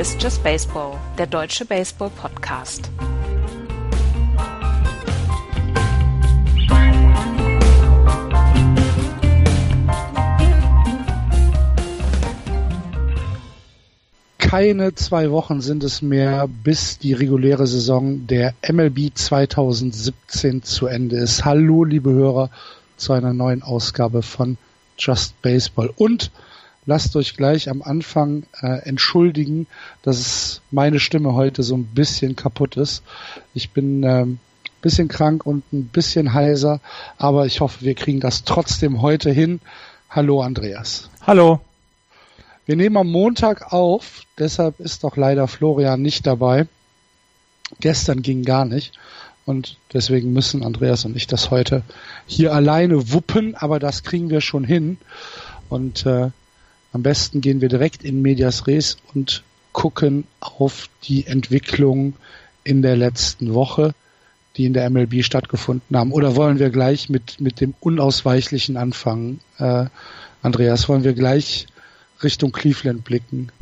Ist Just Baseball, der deutsche Baseball-Podcast. keine zwei Wochen sind es mehr, bis die reguläre Saison der MLB 2017 zu Ende ist. Hallo, liebe Hörer, zu einer neuen Ausgabe von Just Baseball. Und lasst euch gleich am Anfang äh, entschuldigen, dass meine Stimme heute so ein bisschen kaputt ist. Ich bin ähm, bisschen krank und ein bisschen heiser, aber ich hoffe, wir kriegen das trotzdem heute hin. Hallo Andreas. Hallo. Wir nehmen am Montag auf, deshalb ist doch leider Florian nicht dabei. Gestern ging gar nicht und deswegen müssen Andreas und ich das heute hier alleine wuppen, aber das kriegen wir schon hin. Und äh, am besten gehen wir direkt in Medias Res und gucken auf die Entwicklung in der letzten Woche, die in der MLB stattgefunden haben. Oder wollen wir gleich mit, mit dem Unausweichlichen anfangen? Äh, Andreas, wollen wir gleich Richtung Cleveland blicken.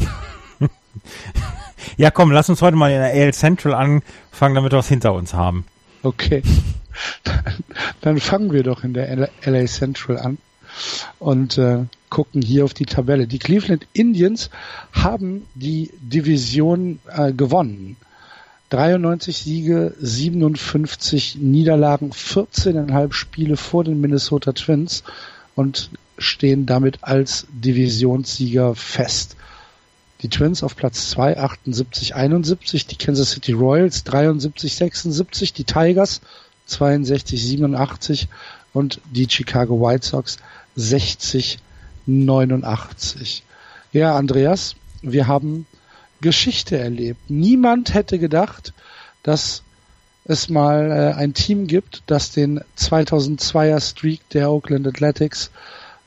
ja, komm, lass uns heute mal in der AL Central anfangen, damit wir was hinter uns haben. Okay. Dann, dann fangen wir doch in der LA Central an und äh, gucken hier auf die Tabelle. Die Cleveland Indians haben die Division äh, gewonnen. 93 Siege, 57 Niederlagen, 14,5 Spiele vor den Minnesota Twins und stehen damit als Divisionssieger fest. Die Twins auf Platz 2, 78, 71, die Kansas City Royals 73, 76, die Tigers 62, 87 und die Chicago White Sox 60, 89. Ja, Andreas, wir haben Geschichte erlebt. Niemand hätte gedacht, dass es mal äh, ein Team gibt, das den 2002er Streak der Oakland Athletics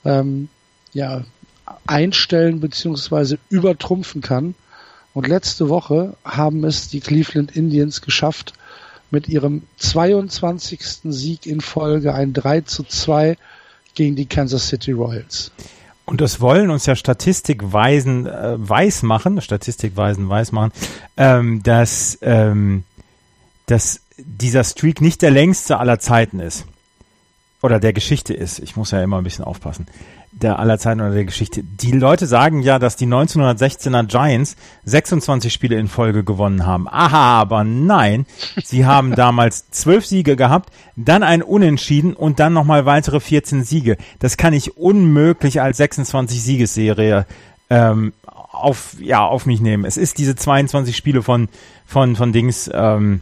ähm, ja, einstellen beziehungsweise übertrumpfen kann. Und letzte Woche haben es die Cleveland Indians geschafft, mit ihrem 22. Sieg in Folge ein 3 zu 2 gegen die Kansas City Royals. Und das wollen uns ja Statistikweisen äh, weiß machen, Statistikweisen weiß machen, ähm, dass, ähm, dass dieser Streak nicht der längste aller Zeiten ist oder der Geschichte ist. Ich muss ja immer ein bisschen aufpassen. Der aller Zeiten oder der Geschichte. Die Leute sagen ja, dass die 1916er Giants 26 Spiele in Folge gewonnen haben. Aha, aber nein. Sie haben damals 12 Siege gehabt, dann ein Unentschieden und dann nochmal weitere 14 Siege. Das kann ich unmöglich als 26 Siegesserie ähm, auf, ja, auf mich nehmen. Es ist diese 22 Spiele von, von, von Dings, ähm,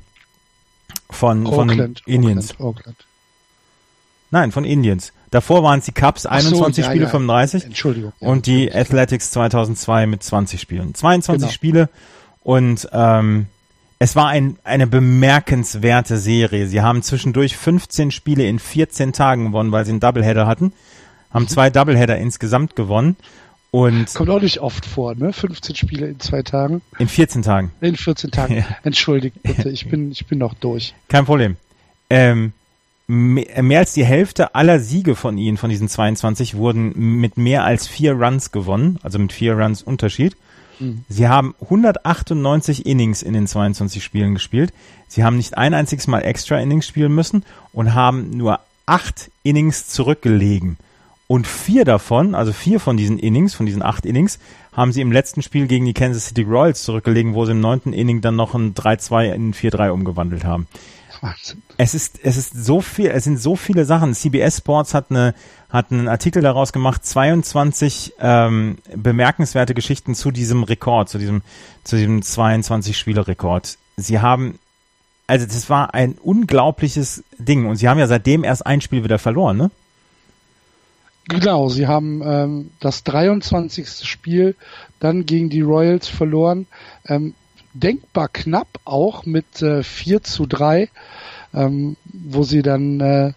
von, Oakland, von Indians. Oakland, Oakland. Nein, von Indians. Davor waren es die Cubs, 21 so, Spiele, ja. 35. Entschuldigung. Und die Athletics 2002 mit 20 Spielen. 22 genau. Spiele und ähm, es war ein, eine bemerkenswerte Serie. Sie haben zwischendurch 15 Spiele in 14 Tagen gewonnen, weil sie einen Doubleheader hatten. Haben mhm. zwei Doubleheader insgesamt gewonnen. Und Kommt auch nicht oft vor, ne? 15 Spiele in zwei Tagen. In 14 Tagen. In 14 Tagen. Ja. Entschuldigt bitte, ich bin, ich bin noch durch. Kein Problem. Ähm, mehr als die Hälfte aller Siege von ihnen, von diesen 22, wurden mit mehr als vier Runs gewonnen, also mit vier Runs Unterschied. Mhm. Sie haben 198 Innings in den 22 Spielen gespielt. Sie haben nicht ein einziges Mal Extra Innings spielen müssen und haben nur acht Innings zurückgelegen. Und vier davon, also vier von diesen Innings, von diesen acht Innings, haben sie im letzten Spiel gegen die Kansas City Royals zurückgelegen, wo sie im neunten Inning dann noch ein 3-2 in ein 4-3 umgewandelt haben. Wahnsinn. Es ist, es ist so viel, es sind so viele Sachen. CBS Sports hat eine, hat einen Artikel daraus gemacht, 22 ähm, bemerkenswerte Geschichten zu diesem Rekord, zu diesem, zu diesem 22 Spiele-Rekord. Sie haben, also das war ein unglaubliches Ding und sie haben ja seitdem erst ein Spiel wieder verloren, ne? Genau, sie haben ähm, das 23. Spiel dann gegen die Royals verloren. Ähm, denkbar knapp auch mit äh, 4 zu 3, ähm, wo sie dann, äh,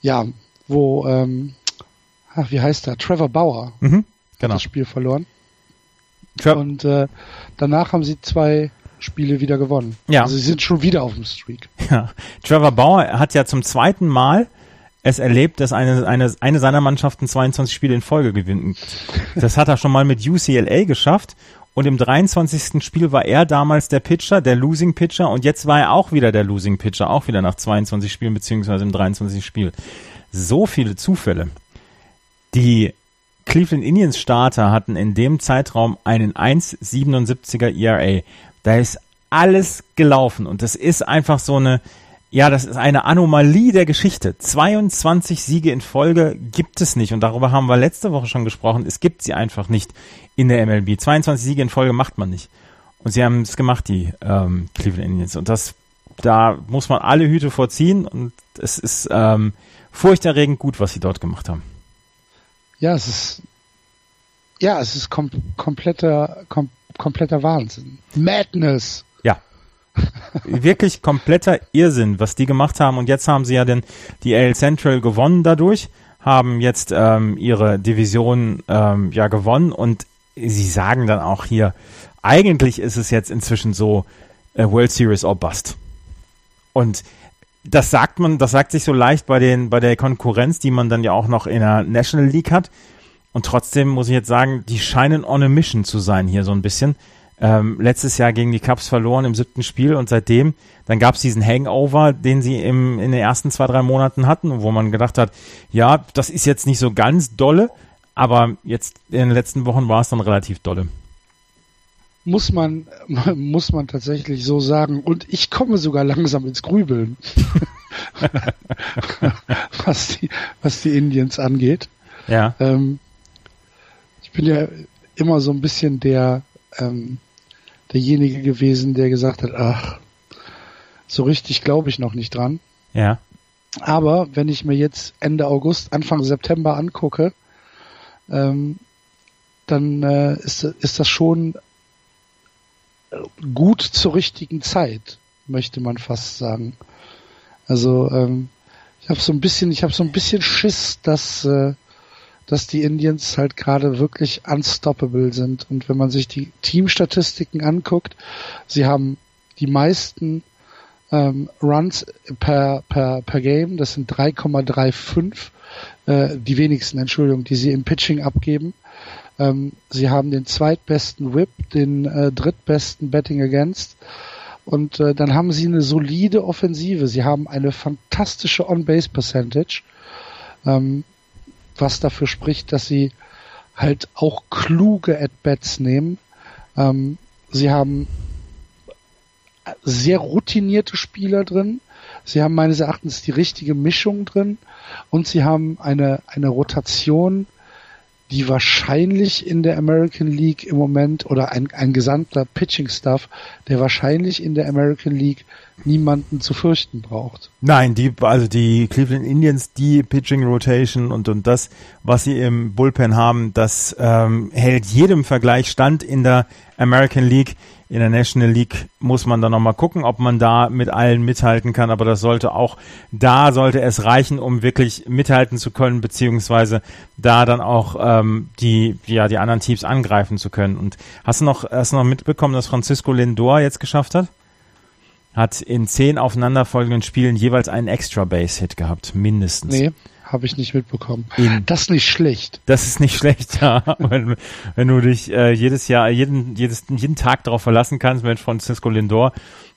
ja, wo, ähm, ach, wie heißt der? Trevor Bauer mhm, genau. das Spiel verloren. Tra Und äh, danach haben sie zwei Spiele wieder gewonnen. Ja. Also sie sind schon wieder auf dem Streak. Ja. Trevor Bauer hat ja zum zweiten Mal es erlebt, dass eine, eine, eine seiner Mannschaften 22 Spiele in Folge gewinnt. Das hat er schon mal mit UCLA geschafft Und im 23. Spiel war er damals der Pitcher, der Losing Pitcher. Und jetzt war er auch wieder der Losing Pitcher, auch wieder nach 22 Spielen, beziehungsweise im 23. Spiel. So viele Zufälle. Die Cleveland Indians Starter hatten in dem Zeitraum einen 1,77er ERA. Da ist alles gelaufen und das ist einfach so eine, ja, das ist eine Anomalie der Geschichte. 22 Siege in Folge gibt es nicht und darüber haben wir letzte Woche schon gesprochen. Es gibt sie einfach nicht in der MLB. 22 Siege in Folge macht man nicht. Und sie haben es gemacht, die ähm, Cleveland Indians. Und das, da muss man alle Hüte vorziehen und es ist ähm, furchterregend gut, was sie dort gemacht haben. Ja, es ist ja, es ist kom kompletter kom kompletter Wahnsinn. Madness. Wirklich kompletter Irrsinn, was die gemacht haben. Und jetzt haben sie ja den, die AL Central gewonnen dadurch, haben jetzt ähm, ihre Division ähm, ja gewonnen und sie sagen dann auch hier, eigentlich ist es jetzt inzwischen so äh, World Series or Bust. Und das sagt man, das sagt sich so leicht bei den, bei der Konkurrenz, die man dann ja auch noch in der National League hat. Und trotzdem muss ich jetzt sagen, die scheinen on a mission zu sein hier so ein bisschen. Ähm, letztes Jahr gegen die Cubs verloren im siebten Spiel und seitdem, dann gab es diesen Hangover, den sie im, in den ersten zwei, drei Monaten hatten, wo man gedacht hat, ja, das ist jetzt nicht so ganz dolle, aber jetzt in den letzten Wochen war es dann relativ dolle. Muss man, muss man tatsächlich so sagen. Und ich komme sogar langsam ins Grübeln, was die, was die Indians angeht. Ja. Ähm, ich bin ja immer so ein bisschen der, ähm, derjenige gewesen, der gesagt hat, ach, so richtig glaube ich noch nicht dran. Ja. Aber wenn ich mir jetzt Ende August, Anfang September angucke, ähm, dann äh, ist, ist das schon gut zur richtigen Zeit, möchte man fast sagen. Also ähm, ich habe so ein bisschen, ich habe so ein bisschen Schiss, dass äh, dass die Indians halt gerade wirklich unstoppable sind. Und wenn man sich die Teamstatistiken anguckt, sie haben die meisten ähm, Runs per, per, per Game, das sind 3,35, äh, die wenigsten, Entschuldigung, die sie im Pitching abgeben. Ähm, sie haben den zweitbesten Whip, den äh, drittbesten Betting Against. Und äh, dann haben sie eine solide Offensive. Sie haben eine fantastische On-Base-Percentage. Ähm, was dafür spricht, dass sie halt auch kluge At-Bats nehmen. Ähm, sie haben sehr routinierte Spieler drin. Sie haben meines Erachtens die richtige Mischung drin und sie haben eine, eine Rotation, die wahrscheinlich in der American League im Moment oder ein, ein gesamter Pitching Staff, der wahrscheinlich in der American League niemanden zu fürchten braucht. Nein, die, also die Cleveland Indians, die Pitching Rotation und, und das, was sie im Bullpen haben, das ähm, hält jedem Vergleich stand in der American League. In der National League muss man dann nochmal gucken, ob man da mit allen mithalten kann, aber das sollte auch, da sollte es reichen, um wirklich mithalten zu können, beziehungsweise da dann auch ähm, die, ja, die anderen Teams angreifen zu können. Und hast du noch, hast du noch mitbekommen, dass Francisco Lindor jetzt geschafft hat? Hat in zehn aufeinanderfolgenden Spielen jeweils einen Extra Base Hit gehabt, mindestens. Nee, habe ich nicht mitbekommen. In, das ist nicht schlecht. Das ist nicht schlecht, ja. wenn, wenn du dich äh, jedes Jahr, jeden, jedes, jeden Tag darauf verlassen kannst, mit Francisco Lindor,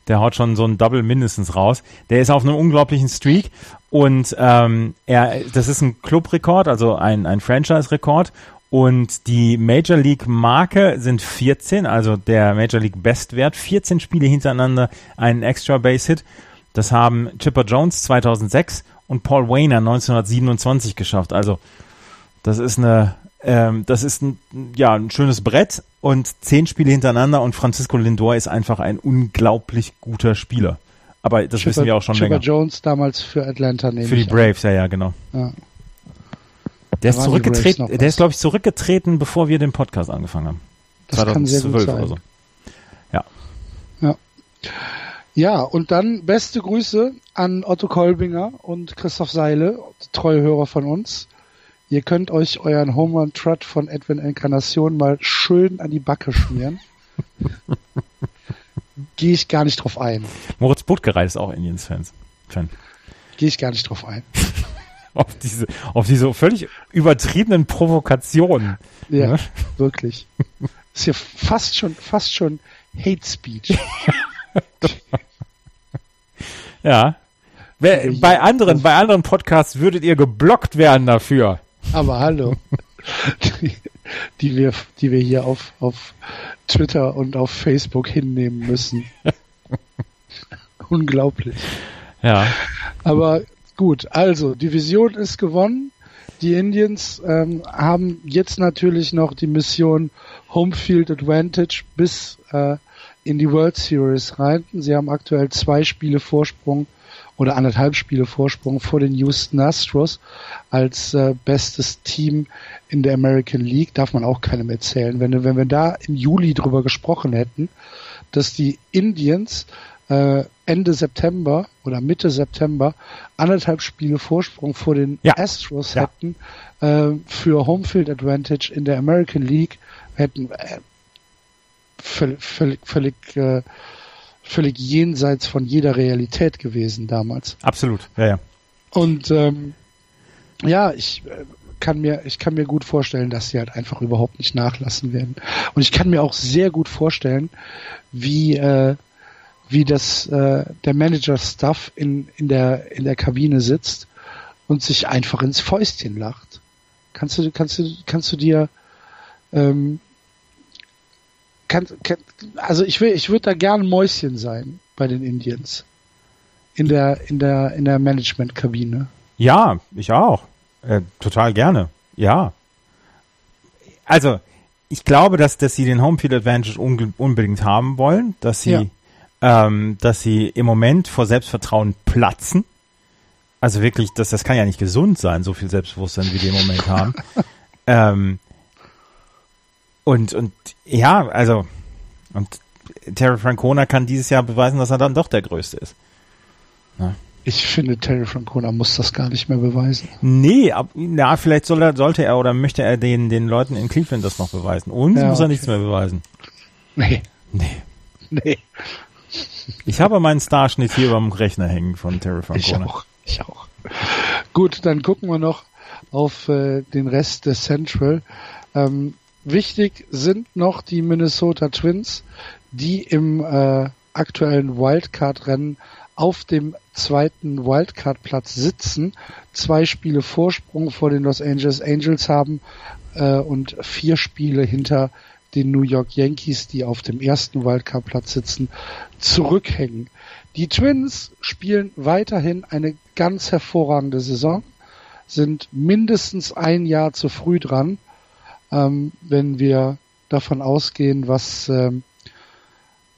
der haut schon so ein Double mindestens raus. Der ist auf einem unglaublichen Streak und ähm, er, das ist ein Clubrekord, also ein, ein Franchise-Rekord und die Major League Marke sind 14, also der Major League Bestwert, 14 Spiele hintereinander einen Extra Base Hit. Das haben Chipper Jones 2006 und Paul Wayner 1927 geschafft. Also das ist eine, ähm, das ist ein, ja, ein schönes Brett und zehn Spiele hintereinander und Francisco Lindor ist einfach ein unglaublich guter Spieler. Aber das Chipper, wissen wir auch schon Chipper länger. Jones damals für Atlanta nehme Für die ich an. Braves, ja, ja, genau. Ja. Der ist zurückgetreten, der ist, glaube ich, zurückgetreten, bevor wir den Podcast angefangen haben. Das kann sehr gut sein. oder so. Ja, und dann beste Grüße an Otto Kolbinger und Christoph Seile, treue Hörer von uns. Ihr könnt euch euren Home Run Trot von Edwin Encarnacion mal schön an die Backe schmieren. Gehe ich gar nicht drauf ein. Moritz Butgereit ist auch Indians-Fans. Fan. Gehe ich gar nicht drauf ein. Auf diese, auf diese völlig übertriebenen Provokationen. Ja, Ja. wirklich. ist ja fast schon, fast schon Hate Speech. ja. Bei anderen, bei anderen Podcasts würdet ihr geblockt werden dafür. Aber hallo. Die, die wir, die wir hier auf, auf Twitter und auf Facebook hinnehmen müssen. Unglaublich. Ja. Aber gut, also Division ist gewonnen. Die Indians ähm, haben jetzt natürlich noch die Mission Homefield Advantage bis äh, in die World Series rein. Sie haben aktuell zwei Spiele Vorsprung oder anderthalb Spiele Vorsprung vor den Houston Astros als äh, bestes Team in der American League. Darf man auch keinem erzählen. Wenn, wenn wir da im Juli drüber gesprochen hätten, dass die Indians äh, Ende September oder Mitte September anderthalb Spiele Vorsprung vor den ja. Astros ja. hätten äh, für Homefield Advantage in der American League hätten äh, völlig, völlig, völlig, äh, völlig jenseits von jeder Realität gewesen damals. Absolut, ja, ja. Und ähm, ja, ich äh, kann mir, ich kann mir gut vorstellen, dass sie halt einfach überhaupt nicht nachlassen werden. Und ich kann mir auch sehr gut vorstellen, wie äh, wie das äh, der Manager-Stuff in in der in der Kabine sitzt und sich einfach ins Fäustchen lacht. Kannst du kannst du kannst du dir ähm, kann, kann, also ich will, ich würde da gern Mäuschen sein bei den Indians. In der, in der, in der Management-Kabine. Ja, ich auch. Äh, total gerne. Ja. Also, ich glaube, dass, dass sie den Homefield Advantage un unbedingt haben wollen, dass sie, ja. Ähm, dass sie im Moment vor Selbstvertrauen platzen. Also wirklich, das, das kann ja nicht gesund sein, so viel Selbstbewusstsein, wie die im Moment haben. ähm, und, und ja, also, und Terry Francona kann dieses Jahr beweisen, dass er dann doch der Größte ist. Na? Ich finde, Terry Francona muss das gar nicht mehr beweisen. Nee, ab, na, vielleicht soll er, sollte er oder möchte er den, den Leuten in Cleveland das noch beweisen. Uns ja, muss er okay. nichts mehr beweisen. Nee. Nee. Nee. Ich habe meinen Starschnitt hier beim Rechner hängen von Terry Francona. Ich auch. Ich auch. Gut, dann gucken wir noch auf äh, den Rest des Central. Ähm, Wichtig sind noch die Minnesota Twins, die im äh, aktuellen Wildcard-Rennen auf dem zweiten Wildcard-Platz sitzen, zwei Spiele Vorsprung vor den Los Angeles Angels haben äh, und vier Spiele hinter den New York Yankees, die auf dem ersten Wildcard-Platz sitzen, zurückhängen. Die Twins spielen weiterhin eine ganz hervorragende Saison, sind mindestens ein Jahr zu früh dran ähm, wenn wir davon ausgehen, was ähm,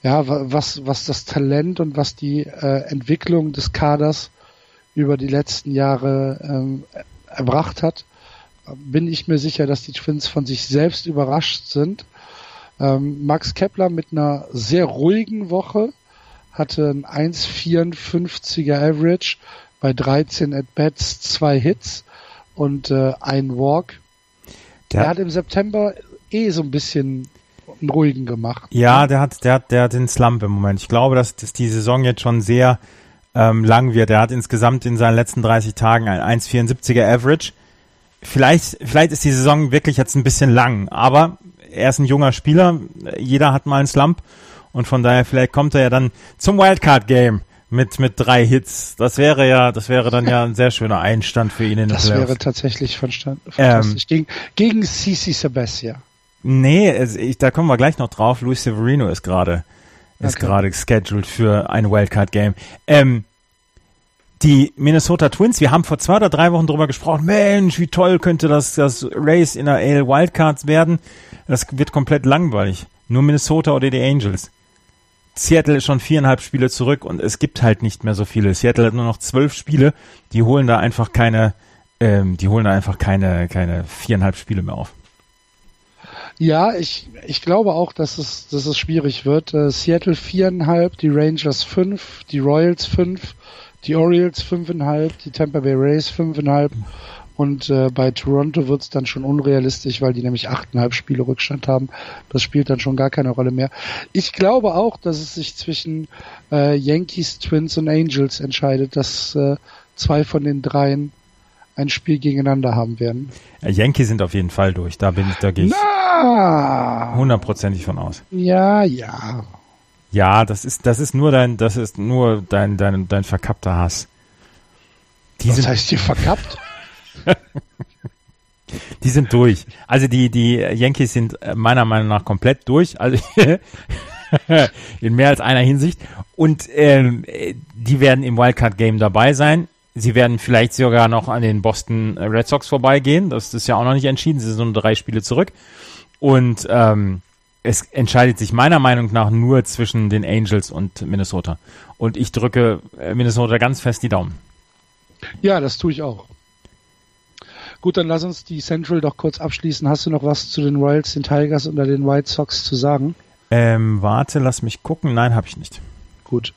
ja was was das Talent und was die äh, Entwicklung des Kaders über die letzten Jahre ähm, erbracht hat, bin ich mir sicher, dass die Twins von sich selbst überrascht sind. Ähm, Max Kepler mit einer sehr ruhigen Woche hatte ein 1,54er Average bei 13 At-Bats, zwei Hits und äh, ein Walk. Der, der hat im September eh so ein bisschen einen ruhigen gemacht. Ja, der hat, der hat, der hat den Slump im Moment. Ich glaube, dass, dass die Saison jetzt schon sehr ähm, lang wird. Er hat insgesamt in seinen letzten 30 Tagen ein 1,74er Average. Vielleicht, vielleicht ist die Saison wirklich jetzt ein bisschen lang, aber er ist ein junger Spieler. Jeder hat mal einen Slump und von daher vielleicht kommt er ja dann zum Wildcard Game mit, mit drei Hits. Das wäre ja, das wäre dann ja ein sehr schöner Einstand für ihn in Das Playoffs. wäre tatsächlich von ähm, gegen, gegen CC Sebastian. Nee, es, ich, da kommen wir gleich noch drauf. Luis Severino ist gerade, ist okay. gerade scheduled für ein Wildcard Game. Ähm, die Minnesota Twins, wir haben vor zwei oder drei Wochen drüber gesprochen, Mensch, wie toll könnte das, das Race in der AL Wildcards werden. Das wird komplett langweilig. Nur Minnesota oder die Angels. Seattle ist schon viereinhalb Spiele zurück und es gibt halt nicht mehr so viele. Seattle hat nur noch zwölf Spiele. Die holen da einfach keine, ähm, die holen da einfach keine, keine viereinhalb Spiele mehr auf. Ja, ich, ich glaube auch, dass es, dass es schwierig wird. Äh, Seattle viereinhalb, die Rangers fünf, die Royals fünf, die Orioles fünfeinhalb, die Tampa Bay Rays fünfeinhalb und äh, bei Toronto wird es dann schon unrealistisch, weil die nämlich achteinhalb Spiele Rückstand haben. Das spielt dann schon gar keine Rolle mehr. Ich glaube auch, dass es sich zwischen äh, Yankees, Twins und Angels entscheidet, dass äh, zwei von den dreien ein Spiel gegeneinander haben werden. Yankees sind auf jeden Fall durch. Da bin ich, da gehe ich hundertprozentig von aus. Ja, ja. Ja, das ist, das ist nur dein, das ist nur dein, dein, dein verkappter Hass. Die Was heißt hier verkappt? die sind durch. Also die, die Yankees sind äh, meiner Meinung nach komplett durch. Also in mehr als einer Hinsicht. Und ähm, die werden im Wildcard Game dabei sein. Sie werden vielleicht sogar noch an den Boston Red Sox vorbeigehen. Das ist ja auch noch nicht entschieden. Sie sind nur drei Spiele zurück. Und ähm, es entscheidet sich meiner Meinung nach nur zwischen den Angels und Minnesota. Und ich drücke äh, Minnesota ganz fest die Daumen. Ja, das tue ich auch. Gut, dann lass uns die Central doch kurz abschließen. Hast du noch was zu den Royals, den Tigers oder den White Sox zu sagen? Ähm, warte, lass mich gucken. Nein, habe ich nicht. Gut.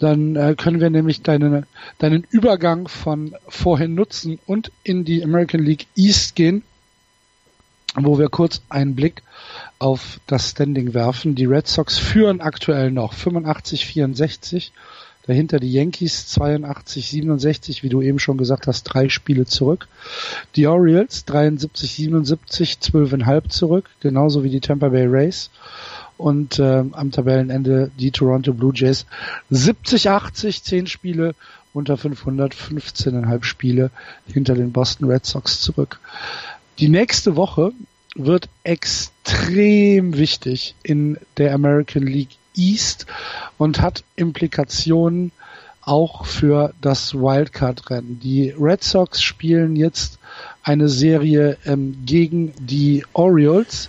Dann äh, können wir nämlich deine, deinen Übergang von vorhin nutzen und in die American League East gehen, wo wir kurz einen Blick auf das Standing werfen. Die Red Sox führen aktuell noch 85-64. Dahinter die Yankees 82, 67, wie du eben schon gesagt hast, drei Spiele zurück. Die Orioles 73, 77, 12,5 zurück, genauso wie die Tampa Bay Rays. Und äh, am Tabellenende die Toronto Blue Jays 70, 80, 10 Spiele unter 500, 15,5 Spiele hinter den Boston Red Sox zurück. Die nächste Woche wird extrem wichtig in der American League East und hat Implikationen auch für das Wildcard-Rennen. Die Red Sox spielen jetzt eine Serie ähm, gegen die Orioles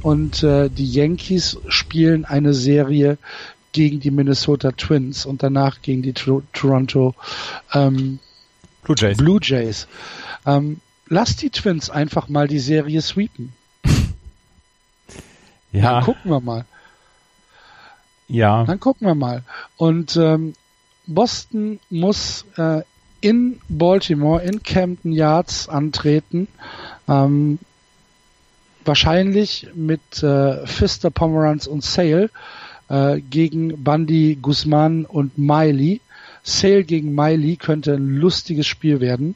und äh, die Yankees spielen eine Serie gegen die Minnesota Twins und danach gegen die Tro Toronto ähm, Blue Jays. Blue Jays. Ähm, lass die Twins einfach mal die Serie sweepen. Ja. Dann gucken wir mal. Ja. Dann gucken wir mal. Und ähm, Boston muss äh, in Baltimore, in Camden Yards antreten. Ähm, wahrscheinlich mit äh, Pfister, Pomeranz und Sale äh, gegen Bundy, Guzman und Miley. Sale gegen Miley könnte ein lustiges Spiel werden.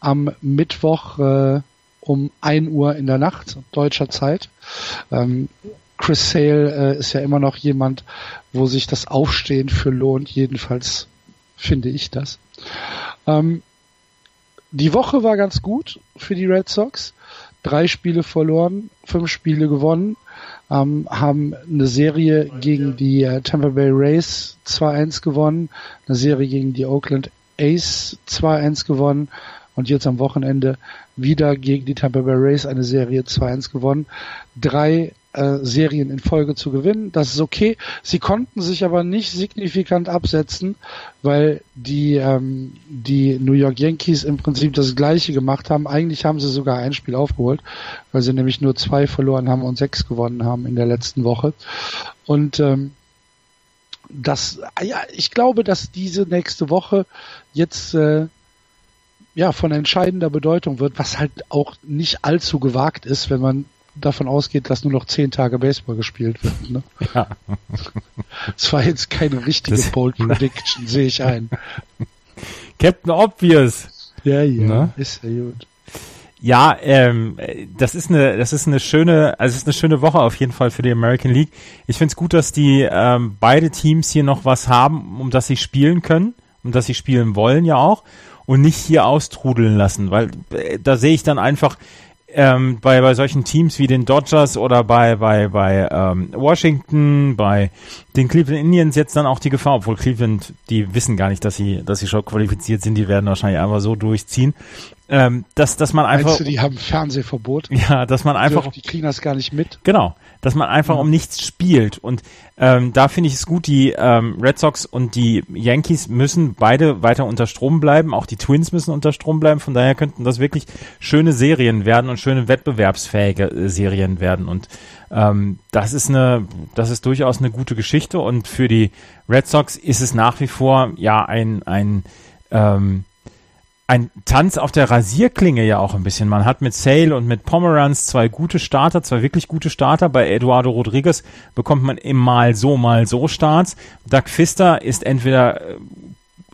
Am Mittwoch äh, um 1 Uhr in der Nacht, deutscher Zeit. Ähm, Chris Sale äh, ist ja immer noch jemand, wo sich das Aufstehen für lohnt. Jedenfalls finde ich das. Ähm, die Woche war ganz gut für die Red Sox. Drei Spiele verloren, fünf Spiele gewonnen, ähm, haben eine Serie gegen die äh, Tampa Bay Rays 2-1 gewonnen, eine Serie gegen die Oakland Ace 2-1 gewonnen und jetzt am Wochenende wieder gegen die Tampa Bay Rays eine Serie 2-1 gewonnen. Drei äh, Serien in Folge zu gewinnen. Das ist okay. Sie konnten sich aber nicht signifikant absetzen, weil die, ähm, die New York Yankees im Prinzip das gleiche gemacht haben. Eigentlich haben sie sogar ein Spiel aufgeholt, weil sie nämlich nur zwei verloren haben und sechs gewonnen haben in der letzten Woche. Und ähm, das, ja, ich glaube, dass diese nächste Woche jetzt äh, ja von entscheidender Bedeutung wird, was halt auch nicht allzu gewagt ist, wenn man davon ausgeht, dass nur noch zehn Tage Baseball gespielt wird. Ne? Ja. Das war jetzt keine richtige das, Bold Prediction, sehe ich ein. Captain Obvious. Ja, ja, ne? ist ja gut. Ja, ähm, das ist eine, das ist eine schöne, also es ist eine schöne Woche auf jeden Fall für die American League. Ich finde es gut, dass die ähm, beide Teams hier noch was haben, um das sie spielen können, um das sie spielen wollen ja auch und nicht hier austrudeln lassen, weil äh, da sehe ich dann einfach, ähm, bei, bei solchen Teams wie den Dodgers oder bei, bei, bei ähm, Washington, bei den Cleveland Indians jetzt dann auch die Gefahr, obwohl Cleveland, die wissen gar nicht, dass sie, dass sie schon qualifiziert sind, die werden wahrscheinlich einfach so durchziehen ähm, dass, dass man einfach. Meinst du, die haben Fernsehverbot? Ja, dass man einfach. Die kriegen das gar nicht mit. Genau, dass man einfach mhm. um nichts spielt. Und ähm, da finde ich es gut, die ähm, Red Sox und die Yankees müssen beide weiter unter Strom bleiben. Auch die Twins müssen unter Strom bleiben. Von daher könnten das wirklich schöne Serien werden und schöne wettbewerbsfähige äh, Serien werden. Und ähm, das ist eine, das ist durchaus eine gute Geschichte. Und für die Red Sox ist es nach wie vor ja ein, ein ähm, ein Tanz auf der Rasierklinge ja auch ein bisschen. Man hat mit Sale und mit Pomeranz zwei gute Starter, zwei wirklich gute Starter. Bei Eduardo Rodriguez bekommt man im mal so, mal so Starts. Doug Pfister ist entweder äh,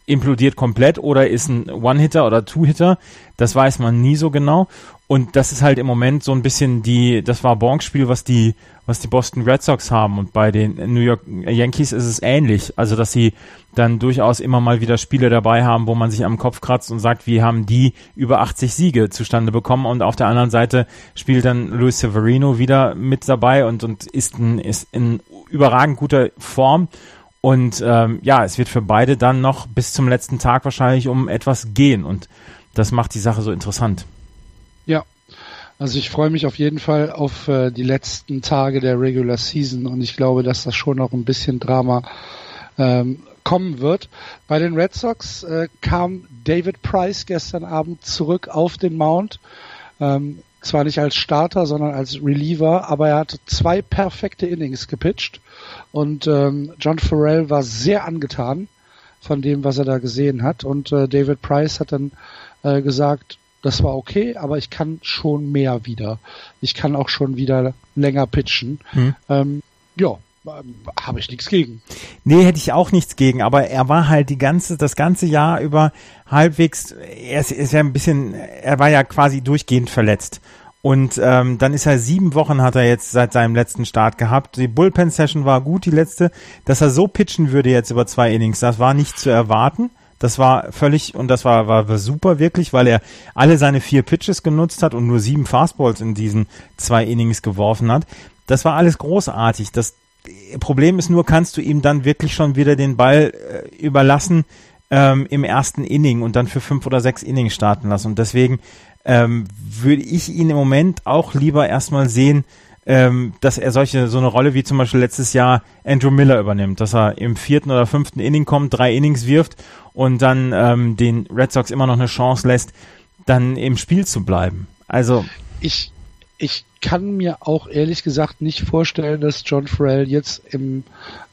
implodiert komplett oder ist ein One-Hitter oder Two-Hitter. Das weiß man nie so genau. Und das ist halt im Moment so ein bisschen die, das war Bonk-Spiel, was die, was die Boston Red Sox haben. Und bei den New York Yankees ist es ähnlich. Also, dass sie dann durchaus immer mal wieder Spiele dabei haben, wo man sich am Kopf kratzt und sagt, wie haben die über 80 Siege zustande bekommen. Und auf der anderen Seite spielt dann Luis Severino wieder mit dabei und, und ist, ein, ist in überragend guter Form. Und ähm, ja, es wird für beide dann noch bis zum letzten Tag wahrscheinlich um etwas gehen. Und das macht die Sache so interessant. Also ich freue mich auf jeden Fall auf äh, die letzten Tage der Regular Season und ich glaube, dass das schon noch ein bisschen Drama ähm, kommen wird. Bei den Red Sox äh, kam David Price gestern Abend zurück auf den Mount. Ähm, zwar nicht als Starter, sondern als Reliever, aber er hat zwei perfekte Innings gepitcht und ähm, John Farrell war sehr angetan von dem, was er da gesehen hat und äh, David Price hat dann äh, gesagt, das war okay, aber ich kann schon mehr wieder. Ich kann auch schon wieder länger pitchen. Hm. Ähm, ja, habe ich nichts gegen. Nee, hätte ich auch nichts gegen, aber er war halt die ganze, das ganze Jahr über halbwegs, er ist, ist ja ein bisschen, er war ja quasi durchgehend verletzt. Und ähm, dann ist er sieben Wochen hat er jetzt seit seinem letzten Start gehabt. Die Bullpen-Session war gut, die letzte. Dass er so pitchen würde jetzt über zwei Innings, das war nicht zu erwarten. Das war völlig, und das war, war, war super wirklich, weil er alle seine vier Pitches genutzt hat und nur sieben Fastballs in diesen zwei Innings geworfen hat. Das war alles großartig. Das Problem ist nur, kannst du ihm dann wirklich schon wieder den Ball äh, überlassen ähm, im ersten Inning und dann für fünf oder sechs Innings starten lassen. Und deswegen ähm, würde ich ihn im Moment auch lieber erstmal sehen, ähm, dass er solche so eine Rolle wie zum Beispiel letztes Jahr Andrew Miller übernimmt, dass er im vierten oder fünften Inning kommt, drei Innings wirft und dann ähm, den Red Sox immer noch eine Chance lässt, dann im Spiel zu bleiben. Also ich ich kann mir auch ehrlich gesagt nicht vorstellen, dass John Farrell jetzt im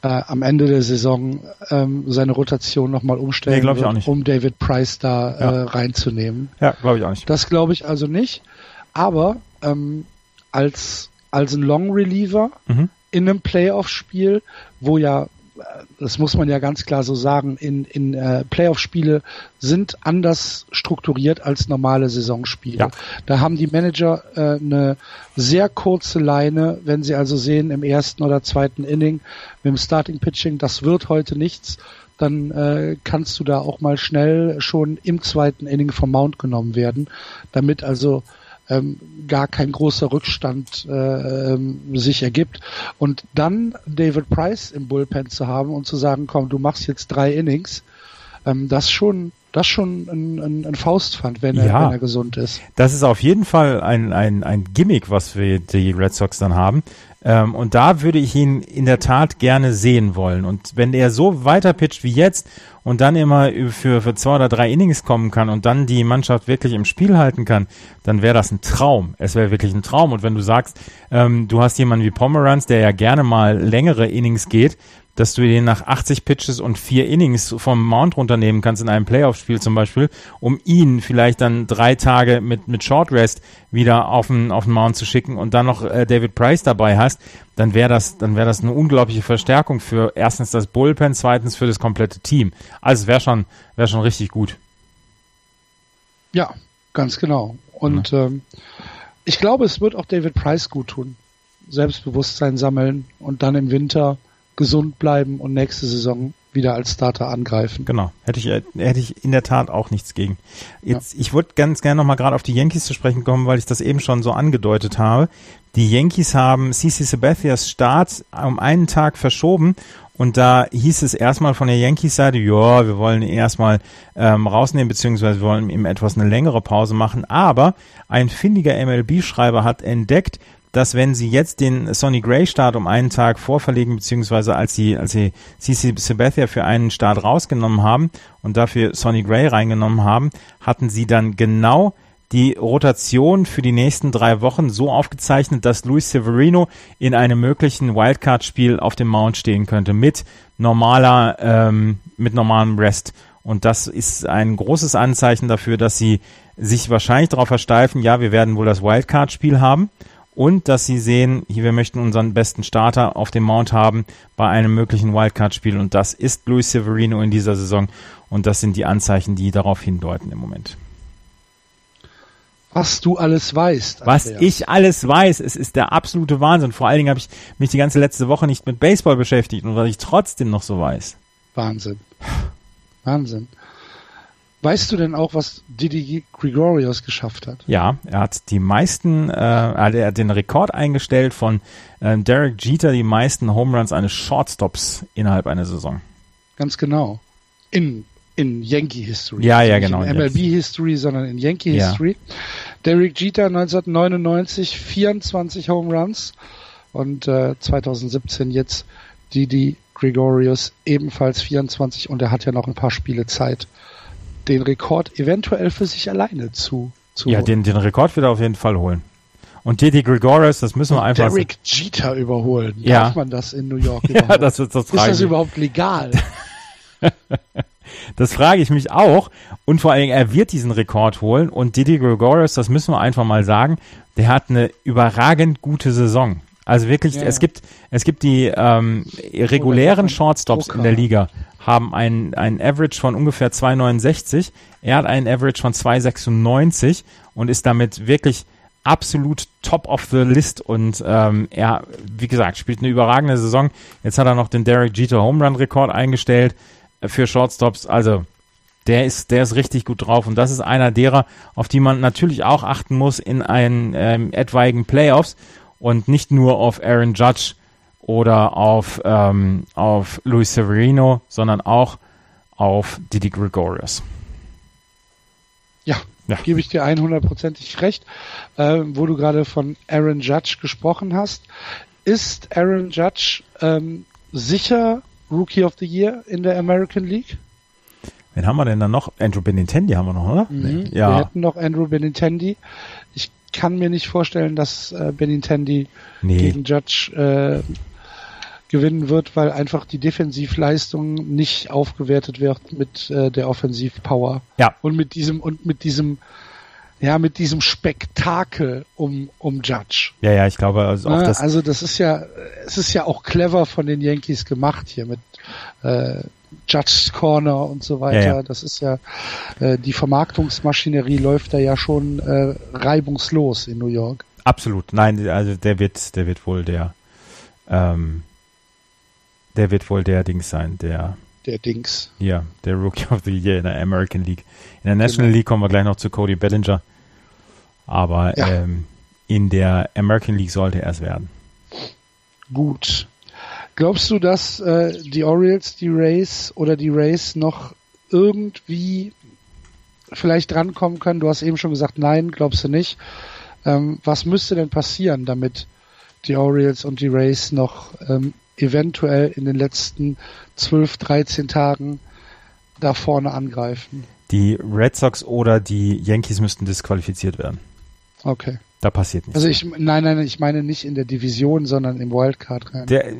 äh, am Ende der Saison ähm, seine Rotation nochmal umstellen nee, wird, um David Price da ja. äh, reinzunehmen. Ja, glaube ich auch nicht. Das glaube ich also nicht. Aber ähm, als als ein Long Reliever mhm. in einem Playoff-Spiel, wo ja, das muss man ja ganz klar so sagen, in, in äh, Playoff-Spiele sind anders strukturiert als normale Saisonspiele. Ja. Da haben die Manager äh, eine sehr kurze Leine, wenn sie also sehen im ersten oder zweiten Inning mit dem Starting Pitching, das wird heute nichts, dann äh, kannst du da auch mal schnell schon im zweiten Inning vom Mount genommen werden, damit also ähm, gar kein großer Rückstand äh, ähm, sich ergibt. Und dann David Price im Bullpen zu haben und zu sagen, komm, du machst jetzt drei Innings, ähm, das schon das schon ein, ein, ein Faustpfand, wenn er, ja, wenn er gesund ist. Das ist auf jeden Fall ein, ein, ein Gimmick, was wir die Red Sox dann haben. Ähm, und da würde ich ihn in der Tat gerne sehen wollen. Und wenn er so weiter pitcht wie jetzt und dann immer für, für zwei oder drei Innings kommen kann und dann die Mannschaft wirklich im Spiel halten kann, dann wäre das ein Traum. Es wäre wirklich ein Traum. Und wenn du sagst, ähm, du hast jemanden wie Pomeranz, der ja gerne mal längere Innings geht, dass du den nach 80 Pitches und vier Innings vom Mount runternehmen kannst in einem Playoff-Spiel zum Beispiel, um ihn vielleicht dann drei Tage mit, mit Short Rest wieder auf den, auf den Mount zu schicken und dann noch äh, David Price dabei hast, dann wäre das, dann wäre das eine unglaubliche Verstärkung für erstens das Bullpen, zweitens für das komplette Team. Also wäre schon, wäre schon richtig gut. Ja, ganz genau. Und ja. ähm, ich glaube, es wird auch David Price gut tun. Selbstbewusstsein sammeln und dann im Winter gesund bleiben und nächste Saison wieder als Starter angreifen. Genau, hätte ich, hätte ich in der Tat auch nichts gegen. Jetzt, ja. ich würde ganz gerne nochmal gerade auf die Yankees zu sprechen kommen, weil ich das eben schon so angedeutet habe. Die Yankees haben CC Sabathias Start um einen Tag verschoben und da hieß es erstmal von der Yankees-Seite, ja, wir wollen ihn erstmal ähm, rausnehmen, beziehungsweise wir wollen ihm etwas eine längere Pause machen. Aber ein findiger MLB-Schreiber hat entdeckt, dass wenn sie jetzt den Sonny Gray Start um einen Tag vorverlegen, beziehungsweise als sie, als sie CC Sabathia für einen Start rausgenommen haben und dafür Sonny Gray reingenommen haben, hatten sie dann genau die Rotation für die nächsten drei Wochen so aufgezeichnet, dass Luis Severino in einem möglichen Wildcard-Spiel auf dem Mount stehen könnte mit normaler, ähm, mit normalem Rest. Und das ist ein großes Anzeichen dafür, dass sie sich wahrscheinlich darauf versteifen, ja, wir werden wohl das Wildcard-Spiel haben und dass sie sehen, hier, wir möchten unseren besten Starter auf dem Mount haben bei einem möglichen Wildcard-Spiel und das ist Luis Severino in dieser Saison und das sind die Anzeichen, die darauf hindeuten im Moment. Was du alles weißt. Was ich alles weiß, es ist der absolute Wahnsinn. Vor allen Dingen habe ich mich die ganze letzte Woche nicht mit Baseball beschäftigt und was ich trotzdem noch so weiß. Wahnsinn. Wahnsinn. Weißt du denn auch, was Didi Gregorius geschafft hat? Ja, er hat die meisten, äh, er hat den Rekord eingestellt von äh, Derek Jeter, die meisten Home Runs eines Shortstops innerhalb einer Saison. Ganz genau. In, in Yankee History. Ja, ja, genau. Nicht in MLB History, sondern in Yankee ja. History. Derek Jeter 1999 24 Home Runs und äh, 2017 jetzt Didi Gregorius ebenfalls 24 und er hat ja noch ein paar Spiele Zeit den Rekord eventuell für sich alleine zu, zu Ja, den, den Rekord wird er auf jeden Fall holen. Und Didi Gregorius, das müssen wir einfach. Derek Jeter überholen. Ja. Darf man das in New York überhaupt? ja, das wird so Ist das überhaupt legal? das frage ich mich auch. Und vor allen Dingen, er wird diesen Rekord holen. Und Didi Gregorius, das müssen wir einfach mal sagen, der hat eine überragend gute Saison. Also wirklich, ja. es gibt, es gibt die ähm, regulären Shortstops in der Liga haben einen, Average von ungefähr 2,69. Er hat einen Average von 2,96 und ist damit wirklich absolut top of the list und ähm, er, wie gesagt, spielt eine überragende Saison. Jetzt hat er noch den Derek Jeter Home Run Rekord eingestellt für Shortstops. Also der ist, der ist richtig gut drauf und das ist einer derer, auf die man natürlich auch achten muss in einen ähm, etwaigen Playoffs und nicht nur auf Aaron Judge oder auf, ähm, auf Luis Severino, sondern auch auf Didi Gregorius. Ja, ja. gebe ich dir 100%ig recht. Äh, wo du gerade von Aaron Judge gesprochen hast, ist Aaron Judge ähm, sicher Rookie of the Year in der American League? Wen haben wir denn dann noch? Andrew Benintendi haben wir noch, oder? Mhm, ja. Wir hätten noch Andrew Benintendi. Ich kann mir nicht vorstellen, dass äh, Benintendi nee. gegen Judge äh, gewinnen wird, weil einfach die Defensivleistung nicht aufgewertet wird mit äh, der Offensivpower. Ja. Und mit diesem und mit diesem ja, mit diesem Spektakel um, um Judge. Ja, ja, ich glaube, also auch das. Also das ist ja, es ist ja auch clever von den Yankees gemacht hier mit äh, Judge's Corner und so weiter. Ja, ja. Das ist ja, äh, die Vermarktungsmaschinerie läuft da ja schon äh, reibungslos in New York. Absolut. Nein, also der wird, der wird wohl der, ähm, der wird wohl der Dings sein, der. Der Dings. Ja, der Rookie of the Year in der American League. In der National genau. League kommen wir gleich noch zu Cody Bellinger. Aber ja. ähm, in der American League sollte er es werden. Gut. Glaubst du, dass äh, die Orioles, die Rays oder die Rays noch irgendwie vielleicht drankommen können? Du hast eben schon gesagt, nein, glaubst du nicht. Ähm, was müsste denn passieren, damit die Orioles und die Rays noch ähm, eventuell in den letzten 12, 13 Tagen da vorne angreifen. Die Red Sox oder die Yankees müssten disqualifiziert werden. Okay. Da passiert nichts. Also ich, nein, nein, ich meine nicht in der Division, sondern im Wildcard rein. Der,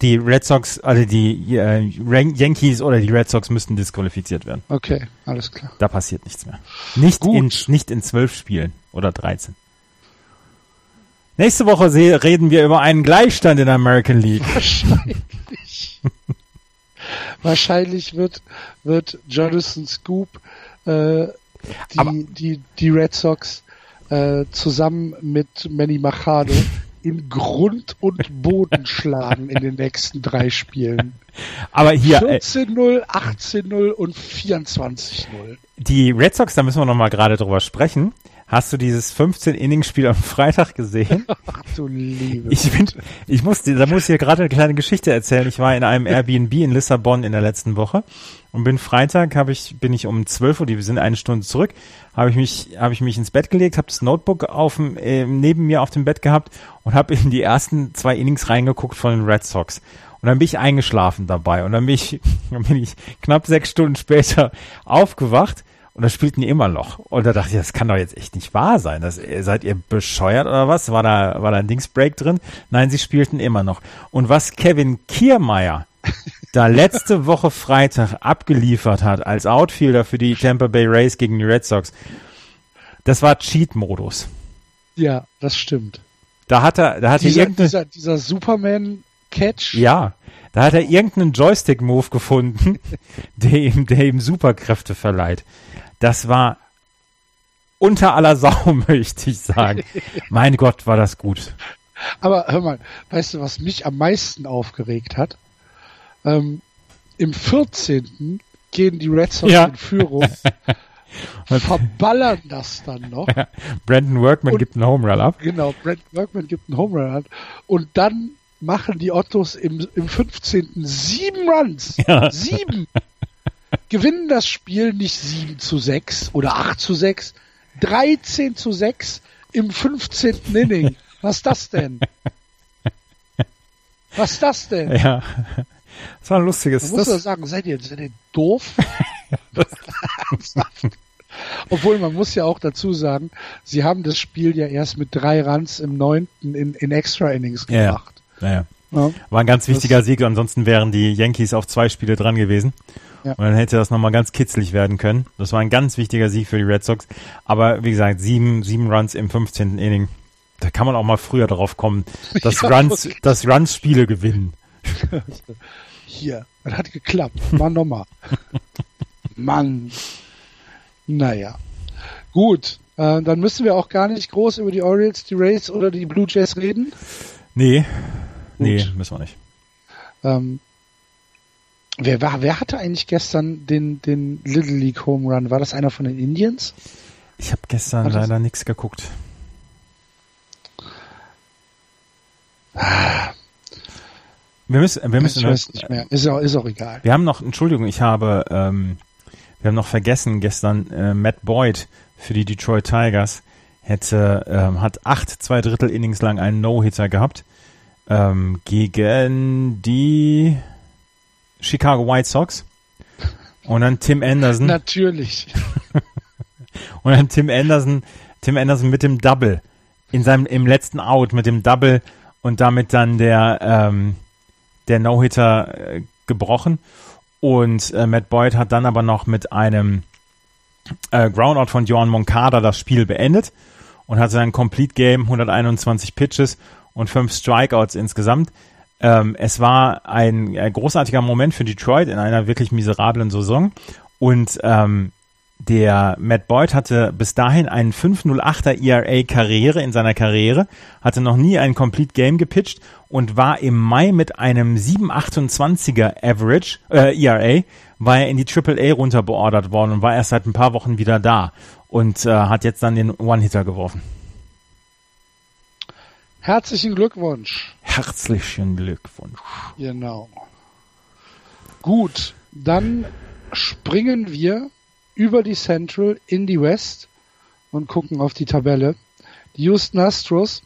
die Red Sox, also die äh, Yankees oder die Red Sox müssten disqualifiziert werden. Okay, alles klar. Da passiert nichts mehr. Nicht Gut. in, nicht in zwölf Spielen oder 13. Nächste Woche reden wir über einen Gleichstand in der American League. Wahrscheinlich. Wahrscheinlich wird, wird Jonathan Scoop äh, die, die, die Red Sox äh, zusammen mit Manny Machado in Grund und Boden schlagen in den nächsten drei Spielen. Aber hier 14-0, 18-0 und 24-0. Die Red Sox, da müssen wir noch mal gerade drüber sprechen. Hast du dieses 15-Innings-Spiel am Freitag gesehen? Du Liebe. Ich bin, ich muss, da muss ich hier gerade eine kleine Geschichte erzählen. Ich war in einem Airbnb in Lissabon in der letzten Woche und bin Freitag, habe ich, bin ich um 12 Uhr, die wir sind eine Stunde zurück, habe ich mich, habe ich mich ins Bett gelegt, habe das Notebook auf äh, neben mir auf dem Bett gehabt und habe in die ersten zwei Innings reingeguckt von den Red Sox. Und dann bin ich eingeschlafen dabei und dann bin ich, dann bin ich knapp sechs Stunden später aufgewacht und da spielten die immer noch. Und da dachte ich, das kann doch jetzt echt nicht wahr sein. Das, seid ihr bescheuert oder was? War da, war da ein Dingsbreak drin? Nein, sie spielten immer noch. Und was Kevin Kiermeier da letzte Woche Freitag abgeliefert hat als Outfielder für die Tampa Bay Rays gegen die Red Sox, das war Cheat-Modus. Ja, das stimmt. Da hat er, da hat dieser, er dieser, dieser Superman-Catch. ja, da hat er irgendeinen Joystick-Move gefunden, der ihm, der ihm Superkräfte verleiht. Das war unter aller Sau, möchte ich sagen. mein Gott, war das gut. Aber hör mal, weißt du, was mich am meisten aufgeregt hat? Ähm, Im 14. gehen die Red Sox Ja. in Führung, verballern das dann noch. Brandon Workman Und- gibt einen Home Run ab. Genau, Brent Workman gibt einen Home Run an. Und dann machen die Ottos im, im 15. sieben Runs. Ja. Sieben. Gewinnen das Spiel nicht 7 zu 6 oder 8 zu 6, 13 zu 6 im 15. Inning. Was ist das denn? Was ist das denn? Ja. Das war ein lustiges. Man muss doch Das, sagen, seid ihr, seid ihr doof? Obwohl, man muss ja auch dazu sagen, sie haben das Spiel ja erst mit drei Runs im neunten in, in Extra Innings Ja, ja. Ja. War ein ganz wichtiger Sieg, ansonsten wären die Yankees auf zwei Spiele dran gewesen. Ja. Und dann hätte das nochmal ganz kitzlig werden können. Das war ein ganz wichtiger Sieg für die Red Sox. Aber wie gesagt, sieben, sieben Runs im 15. Inning. Da kann man auch mal früher drauf kommen, dass Ja, Runs, wirklich. dass Runs Spiele gewinnen. Hier, das hat geklappt. Mann nochmal. Mann. Naja. Gut, äh, dann müssen wir auch gar nicht groß über die Orioles, die Rays oder die Blue Jays reden. Nee. Nee, Gut. müssen wir nicht. Ähm, wer, war, wer hatte eigentlich gestern den, den Little League Home Run? War das einer von den Indians? Ich habe gestern Hat leider nichts geguckt. Wir müssen, wir müssen, ich weiß nicht mehr. Ist auch, ist auch egal. Wir haben noch, Entschuldigung, ich habe, ähm, wir haben noch vergessen, gestern äh, Matt Boyd für die Detroit Tigers hätte, ähm, hat acht zwei Drittel Innings lang einen No-Hitter gehabt ähm, gegen die Chicago White Sox. Und dann Tim Anderson. Natürlich. und dann Tim Anderson, Tim Anderson mit dem Double. In seinem im letzten Out mit dem Double. Und damit dann der ähm, der No-Hitter äh, gebrochen. Und äh, Matt Boyd hat dann aber noch mit einem äh, Groundout von Johan Moncada das Spiel beendet. Und hatte ein Complete Game, 121 Pitches und fünf Strikeouts insgesamt. Ähm, es war ein, äh, großartiger Moment für Detroit in einer wirklich miserablen Saison und ähm, der Matt Boyd hatte bis dahin einen 508er ERA Karriere in seiner Karriere, hatte noch nie ein Complete Game gepitcht und war im Mai mit einem 728er Average äh, ERA war er in die AAA runterbeordert worden und war erst seit ein paar Wochen wieder da und äh, hat jetzt dann den One-Hitter geworfen. Herzlichen Glückwunsch. Herzlichen Glückwunsch. Genau. Gut, dann springen wir über die Central in die West und gucken auf die Tabelle. Die Houston Astros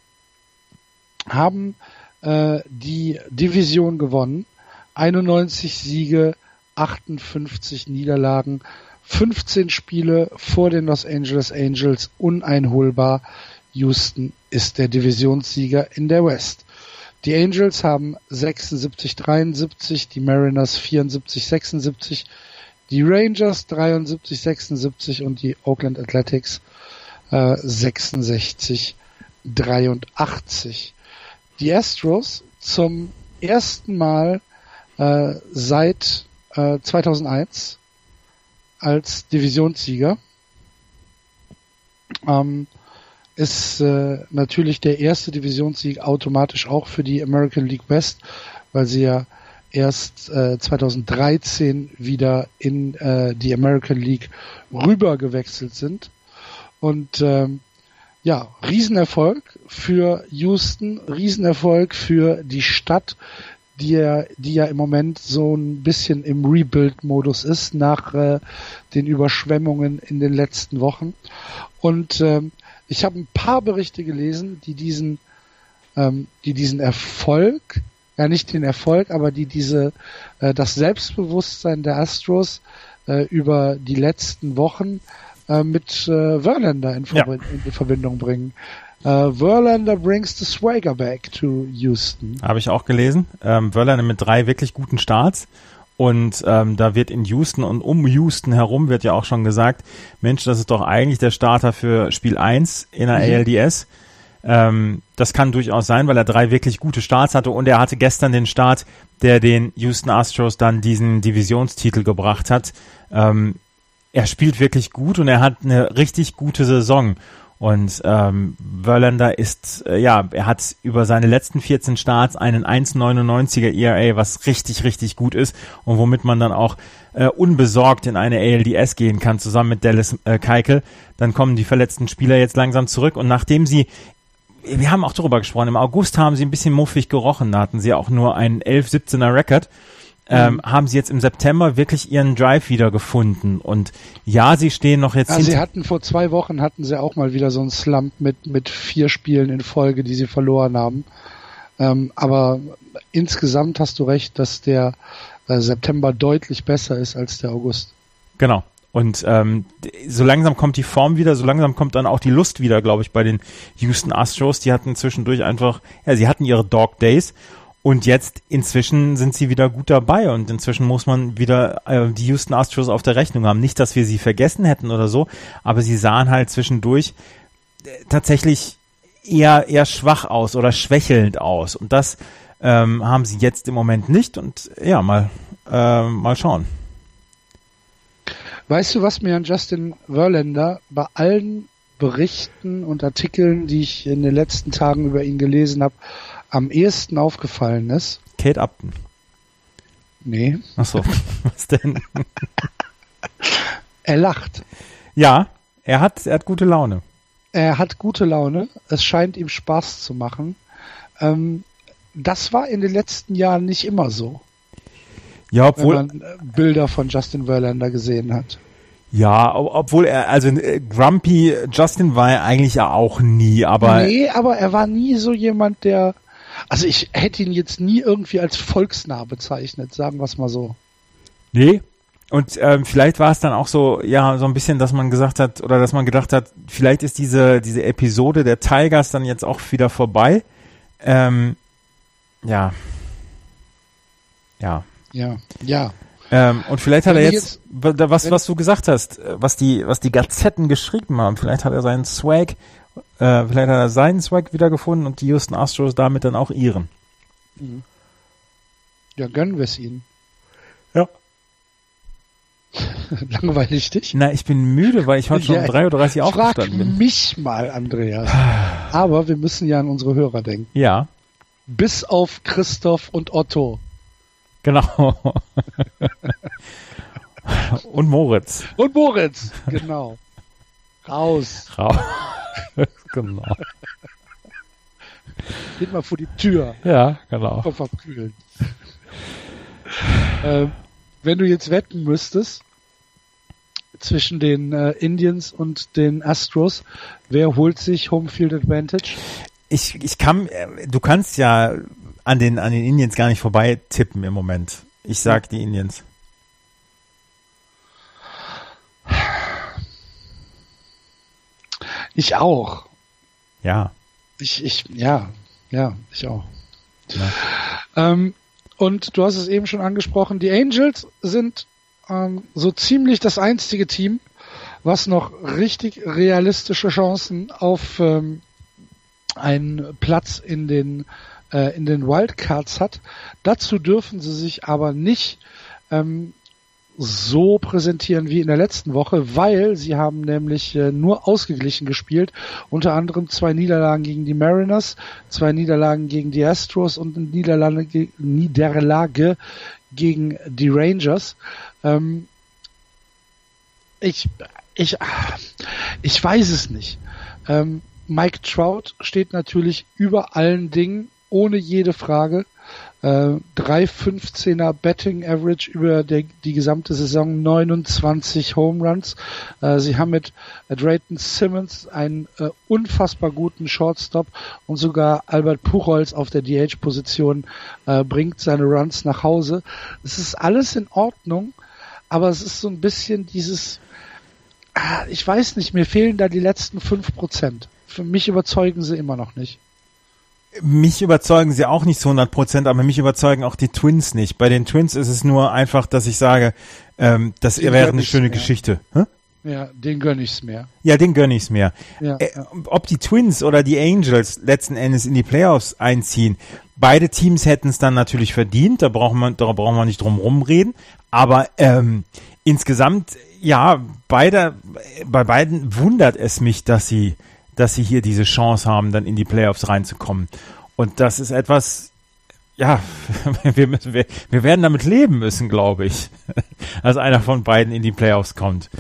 haben äh, die Division gewonnen. 91 Siege, 58 Niederlagen, 15 Spiele vor den Los Angeles Angels uneinholbar. Houston ist der Divisionssieger in der West. Die Angels haben 76, 73, die Mariners 74, 76, die Rangers 73, 76 und die Oakland Athletics äh, 66, 83. Die Astros zum ersten Mal äh, seit äh, 2001 als Divisionssieger. Ähm, ist äh, natürlich der erste Divisionssieg automatisch auch für die American League West, weil sie ja erst äh, 2013 wieder in äh, die American League rüber gewechselt sind. Und ähm, ja, Riesenerfolg für Houston, Riesenerfolg für die Stadt, die ja, die ja im Moment so ein bisschen im Rebuild-Modus ist nach äh, den Überschwemmungen in den letzten Wochen. Und ähm, ich habe ein paar Berichte gelesen, die diesen, ähm, die diesen Erfolg, ja nicht den Erfolg, aber die diese äh, das Selbstbewusstsein der Astros äh, über die letzten Wochen äh, mit äh, Verlander in, Ja. Verbi- in Verbindung bringen. Äh, Verlander brings the swagger back to Houston. Habe ich auch gelesen. Ähm, Verlander mit drei wirklich guten Starts. Und ähm, da wird in Houston und um Houston herum wird ja auch schon gesagt, Mensch, das ist doch eigentlich der Starter für Spiel 1 in der Mhm. ALDS. Ähm, das kann durchaus sein, weil er drei wirklich gute Starts hatte und er hatte gestern den Start, der den Houston Astros dann diesen Divisionstitel gebracht hat. Ähm, er spielt wirklich gut und er hat eine richtig gute Saison. Und ähm, Verlander ist, äh, ja, er hat über seine letzten 14 Starts einen 1,99er ERA, was richtig, richtig gut ist und womit man dann auch äh, unbesorgt in eine ALDS gehen kann, zusammen mit Dallas äh, Keikel. Dann kommen die verletzten Spieler jetzt langsam zurück und nachdem sie wir haben auch darüber gesprochen, im August haben sie ein bisschen muffig gerochen, da hatten sie auch nur einen 11-17er Record ähm, haben sie jetzt im September wirklich ihren Drive wieder gefunden. Und ja, sie stehen noch jetzt. Ja, sie hatten vor zwei Wochen hatten sie auch mal wieder so einen Slump mit, mit vier Spielen in Folge, die sie verloren haben. Ähm, aber insgesamt hast du recht, dass der äh, September deutlich besser ist als der August. Genau. Und ähm, so langsam kommt die Form wieder, so langsam kommt dann auch die Lust wieder, glaube ich, bei den Houston Astros. Die hatten zwischendurch einfach, ja, sie hatten ihre Dog Days und jetzt inzwischen sind sie wieder gut dabei und inzwischen muss man wieder äh, die Houston Astros auf der Rechnung haben. Nicht, dass wir sie vergessen hätten oder so, aber sie sahen halt zwischendurch äh, tatsächlich eher eher schwach aus oder schwächelnd aus und das ähm, haben sie jetzt im Moment nicht und ja mal äh, mal schauen. Weißt du, was mir an Justin Verlander bei allen Berichten und Artikeln, die ich in den letzten Tagen über ihn gelesen habe, am ehesten aufgefallen ist? Kate Upton. Nee. Ach so, was denn? er lacht. Ja, er hat, er hat gute Laune. Er hat gute Laune. Es scheint ihm Spaß zu machen. Ähm, das war in den letzten Jahren nicht immer so. Ja, obwohl wenn man äh, Bilder von Justin Verlander gesehen hat. Ja, obwohl er, also äh, Grumpy Justin war er eigentlich ja auch nie, aber. Nee, aber er war nie so jemand, der also ich hätte ihn jetzt nie irgendwie als volksnah bezeichnet, sagen wir es mal so. Nee. Und ähm, vielleicht war es dann auch so, ja, so ein bisschen, dass man gesagt hat, oder dass man gedacht hat, vielleicht ist diese, diese Episode der Tigers dann jetzt auch wieder vorbei. Ähm, ja. Ja. Ja, ja. Ähm, und vielleicht hat er jetzt, jetzt was, was du gesagt hast, was die, was die Gazetten geschrieben haben, vielleicht hat er seinen Swag äh, vielleicht hat er seinen Swag wiedergefunden und die Houston Astros damit dann auch ihren. Mhm. Ja, gönnen wir es ihnen. Ja. Langweilig dich? Na, ich bin müde, weil ich heute schon ja, um 3.30 Uhr aufgestanden bin. mich mal, Andreas. Aber wir müssen ja an unsere Hörer denken. Ja. Bis auf Christoph und Otto. Genau. und Moritz. Und Moritz, genau. Raus. Raus. genau. Geht mal vor die Tür. Ja, genau. Verkühlen. äh, wenn du jetzt wetten müsstest zwischen den äh, Indians und den Astros, wer holt sich Homefield Advantage? Ich, ich kann, äh, du kannst ja an den, an den Indians gar nicht vorbei tippen im Moment. Ich sag die Indians. Ich auch. Ja. Ich, ich, ja, ja, ich auch. Ja. Ähm, und du hast es eben schon angesprochen, die Angels sind ähm, so ziemlich das einzige Team, was noch richtig realistische Chancen auf ähm, einen Platz in den äh, in den Wildcards hat. Dazu dürfen sie sich aber nicht ähm, so präsentieren wie in der letzten Woche, weil sie haben nämlich äh, nur ausgeglichen gespielt. Unter anderem zwei Niederlagen gegen die Mariners, zwei Niederlagen gegen die Astros und eine Niederlage, Niederlage gegen die Rangers. Ähm, ich, ich, ich weiß es nicht. Ähm, Mike Trout steht natürlich über allen Dingen, ohne jede Frage. Äh, 3,15er Betting Average über der, die gesamte Saison, 29 Home Runs. Äh, sie haben mit Drayton Simmons einen äh, unfassbar guten Shortstop und sogar Albert Puchholz auf der DH-Position äh, bringt seine Runs nach Hause. Es ist alles in Ordnung, aber es ist so ein bisschen dieses, ah, ich weiß nicht, mir fehlen da die letzten fünf Prozent. Für mich überzeugen sie immer noch nicht mich überzeugen sie auch nicht zu 100 Prozent, aber mich überzeugen auch die Twins nicht. Bei den Twins ist es nur einfach, dass ich sage, ähm, das die wäre eine schöne mehr. Geschichte. Hä? Ja, den gönn ich's mehr. Ja, den gönn ich's mehr. Ja, Äh, ob die Twins oder die Angels letzten Endes in die Playoffs einziehen, beide Teams hätten es dann natürlich verdient, da brauchen wir, da brauchen wir nicht drum rumreden. Aber ähm, insgesamt, ja, beide, bei beiden wundert es mich, dass sie, dass sie hier diese Chance haben, dann in die Playoffs reinzukommen. Und das ist etwas, ja, wir, müssen, wir, wir werden damit leben müssen, glaube ich, als einer von beiden in die Playoffs kommt.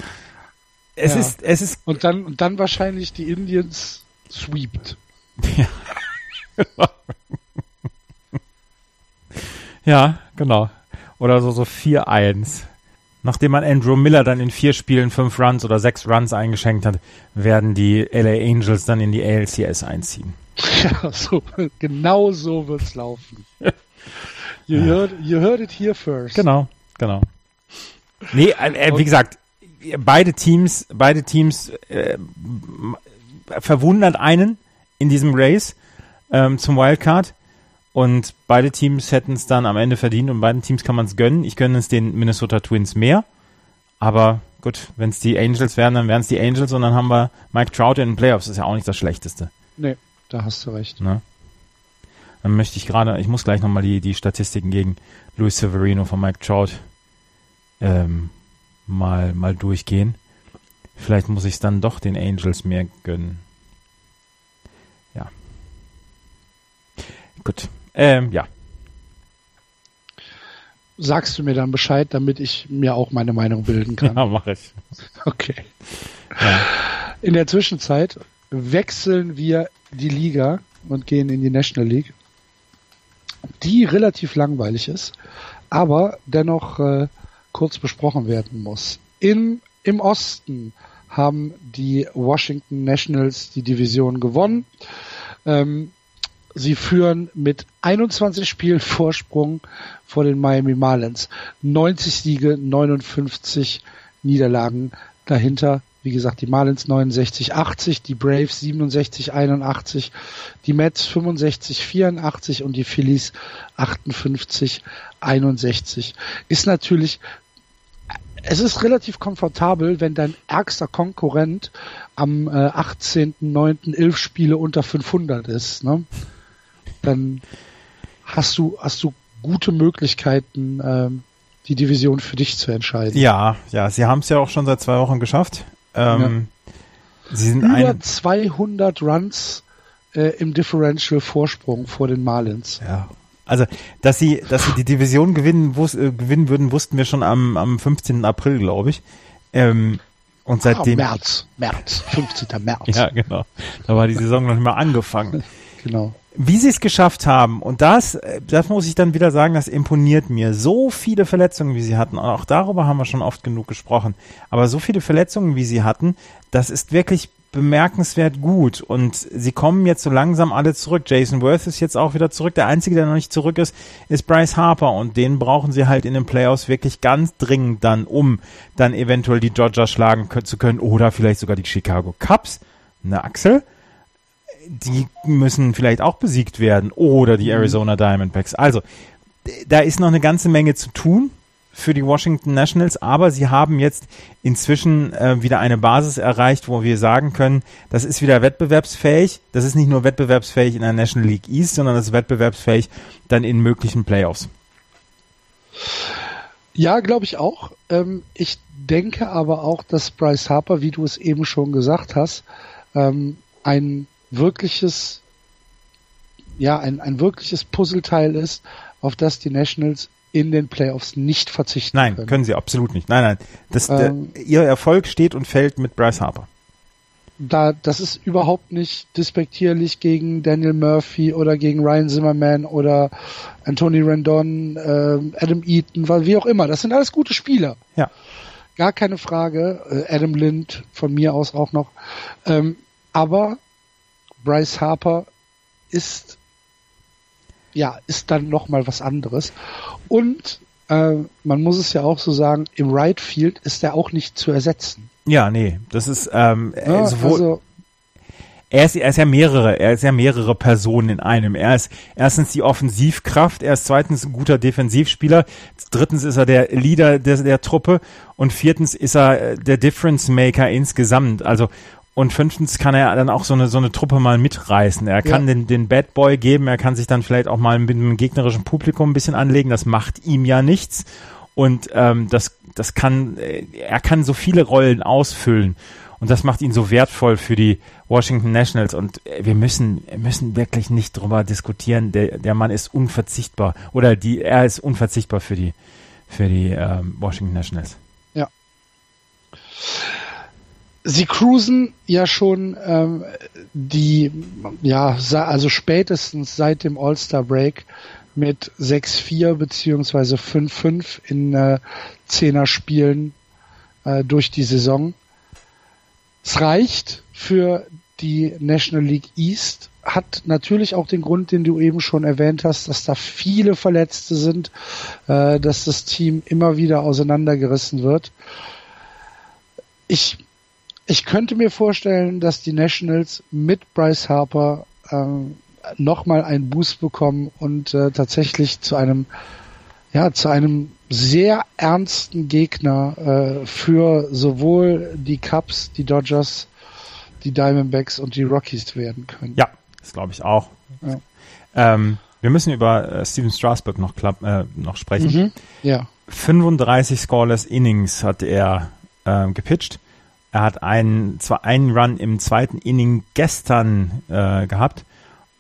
Es Ja. ist, es ist Und dann, und dann wahrscheinlich die Indians sweept. Ja, genau. Oder so, so 4-1. Nachdem man Andrew Miller dann in vier Spielen fünf Runs oder sechs Runs eingeschenkt hat, werden die LA Angels dann in die ALCS einziehen. Ja, so, genau so wird's laufen. You, heard, you heard it here first. Genau, genau. Nee, äh, äh, wie gesagt, beide Teams, beide Teams äh, verwundert einen in diesem Race ähm, zum Wildcard. Und beide Teams hätten es dann am Ende verdient und beiden Teams kann man es gönnen. Ich gönne es den Minnesota Twins mehr. Aber gut, wenn es die Angels wären, dann wären es die Angels und dann haben wir Mike Trout in den Playoffs. Das ist ja auch nicht das Schlechteste. Nee, da hast du recht. Ne? Dann möchte ich gerade, ich muss gleich nochmal die, die Statistiken gegen Luis Severino von Mike Trout ähm, mal, mal durchgehen. Vielleicht muss ich es dann doch den Angels mehr gönnen. Ja. Gut. Ähm, ja. Sagst du mir dann Bescheid, damit ich mir auch meine Meinung bilden kann. Ja, mache ich. Okay. Ja. In der Zwischenzeit wechseln wir die Liga und gehen in die National League, die relativ langweilig ist, aber dennoch äh, kurz besprochen werden muss. In, Im Osten haben die Washington Nationals die Division gewonnen. Ähm, sie führen mit 21 Spielen Vorsprung vor den Miami Marlins. 90 Siege, 59 Niederlagen dahinter. Wie gesagt, die Marlins 69, 80, die Braves 67, 81, die Mets 65, 84 und die Phillies 58, 61. Ist natürlich, es ist relativ komfortabel, wenn dein ärgster Konkurrent am äh, 18.09. elf Spiele unter 500 ist. Ne? Dann hast du, hast du gute Möglichkeiten, ähm, die Division für dich zu entscheiden. Ja, ja, sie haben es ja auch schon seit zwei Wochen geschafft. Ähm, Sie sind Über ein, 200 Runs äh, im Differential Vorsprung vor den Marlins. Ja. Also, dass sie, dass sie die Division gewinnen, wus äh, gewinnen würden, wussten wir schon am, am 15. April, glaube ich. Ähm, und seitdem. ah, März, März, 15. März. Ja, genau. Da war die Saison noch nicht mal angefangen. Genau. Wie sie es geschafft haben, und das, äh, das muss ich dann wieder sagen, das imponiert mir. So viele Verletzungen, wie sie hatten, und auch darüber haben wir schon oft genug gesprochen, aber so viele Verletzungen, wie sie hatten, das ist wirklich bemerkenswert gut. Und sie kommen jetzt so langsam alle zurück. Jason Worth ist jetzt auch wieder zurück. Der Einzige, der noch nicht zurück ist, ist Bryce Harper. Und den brauchen sie halt in den Playoffs wirklich ganz dringend dann, um dann eventuell die Dodgers schlagen zu können oder vielleicht sogar die Chicago Cubs. Ne, Axel? Die müssen vielleicht auch besiegt werden oder die Arizona Diamondbacks. Also, da ist noch eine ganze Menge zu tun für die Washington Nationals, aber sie haben jetzt inzwischen äh, wieder eine Basis erreicht, wo wir sagen können, das ist wieder wettbewerbsfähig. Das ist nicht nur wettbewerbsfähig in der National League East, sondern das ist wettbewerbsfähig dann in möglichen Playoffs. Ja, glaube ich auch. Ähm, ich denke aber auch, dass Bryce Harper, wie du es eben schon gesagt hast, ähm, ein wirkliches, ja, ein, ein wirkliches Puzzleteil ist, auf das die Nationals in den Playoffs nicht verzichten Nein, können. können sie absolut nicht. Nein, nein. Das, Ähm, der, ihr Erfolg steht und fällt mit Bryce Harper. da, das ist überhaupt nicht despektierlich gegen Daniel Murphy oder gegen Ryan Zimmerman oder Anthony Rendon, ähm, Adam Eaton, weil wie auch immer. Das sind alles gute Spieler. Ja. Gar keine Frage. Äh, Adam Lind von mir aus auch noch. Ähm, aber Bryce Harper ist ja ist dann noch mal was anderes. Und äh, man muss es ja auch so sagen: Im Right Field ist er auch nicht zu ersetzen. Ja, nee, das ist ähm, äh, Ja, sowohl also er ist, er ist ja mehrere, er ist ja mehrere Personen in einem. Er ist erstens die Offensivkraft, er ist zweitens ein guter Defensivspieler, drittens ist er der Leader der, der Truppe und viertens ist er der Difference Maker insgesamt. Also und fünftens kann er dann auch so eine, so eine Truppe mal mitreißen. Er kann ja. den, den Bad Boy geben, er kann sich dann vielleicht auch mal mit einem gegnerischen Publikum ein bisschen anlegen. Das macht ihm ja nichts. Und ähm, das, das kann, äh, er kann so viele Rollen ausfüllen. Und das macht ihn so wertvoll für die Washington Nationals. Und äh, wir müssen, müssen wirklich nicht drüber diskutieren. Der, der Mann ist unverzichtbar. Oder die, er ist unverzichtbar für die, für die ähm, Washington Nationals. Ja sie cruisen ja schon ähm, die, ja, also spätestens seit dem All-Star Break mit 6-4 beziehungsweise 5-5 in äh, Zehner-Spielen äh, durch die Saison. Es reicht für die National League East, hat natürlich auch den Grund, den du eben schon erwähnt hast, dass da viele Verletzte sind, äh, dass das Team immer wieder auseinandergerissen wird. Ich ich könnte mir vorstellen, dass die Nationals mit Bryce Harper ähm, nochmal einen Boost bekommen und äh, tatsächlich zu einem, ja, zu einem sehr ernsten Gegner äh, für sowohl die Cubs, die Dodgers, die Diamondbacks und die Rockies werden können. Ja, das glaube ich auch. Ja. Ähm, wir müssen über äh, Steven Strasburg noch, äh, noch sprechen. Mhm, ja. 35 Scoreless Innings hat er äh, gepitcht. Er hat einen, zwar einen Run im zweiten Inning gestern äh, gehabt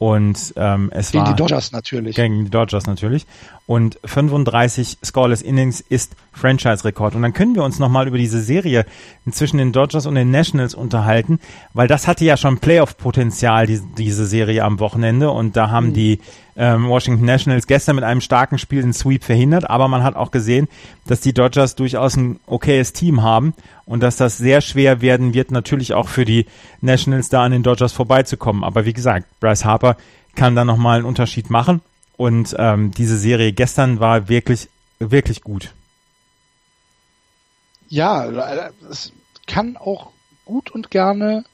und ähm, es gegen war die Dodgers natürlich. Gegen die Dodgers natürlich. Und 35 Scoreless Innings ist Franchise-Rekord. Und dann können wir uns nochmal über diese Serie zwischen den Dodgers und den Nationals unterhalten, weil das hatte ja schon Playoff-Potenzial, die, diese Serie am Wochenende. Und da haben mhm. die ähm, Washington Nationals gestern mit einem starken Spiel den Sweep verhindert. Aber man hat auch gesehen, dass die Dodgers durchaus ein okayes Team haben und dass das sehr schwer werden wird, natürlich auch für die Nationals da an den Dodgers vorbeizukommen. Aber wie gesagt, Bryce Harper kann da nochmal einen Unterschied machen. Und ähm, diese Serie gestern war wirklich, wirklich gut. Ja, es kann auch gut und gerne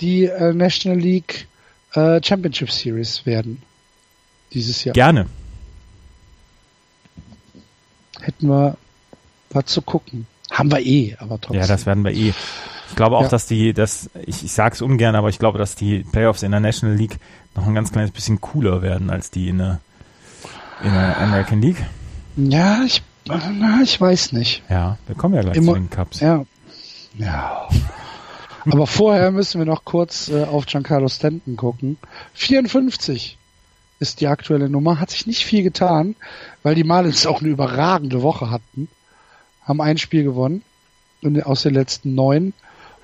die äh, National League äh, Championship Series werden dieses Jahr. Gerne. Hätten wir was zu gucken. Haben wir eh, aber trotzdem. Ja, das werden wir eh. Ich glaube auch, ja. dass die, dass, ich, ich sage es ungern, aber ich glaube, dass die Playoffs in der National League noch ein ganz kleines bisschen cooler werden als die in der, in der American League. Ja, ich, na, ich weiß nicht. Ja, wir kommen ja gleich Immer, zu den Cups. Ja. Ja. aber vorher müssen wir noch kurz äh, auf Giancarlo Stanton gucken. 54 ist die aktuelle Nummer. Hat sich nicht viel getan, weil die Marlins auch eine überragende Woche hatten. Haben ein Spiel gewonnen aus den letzten neun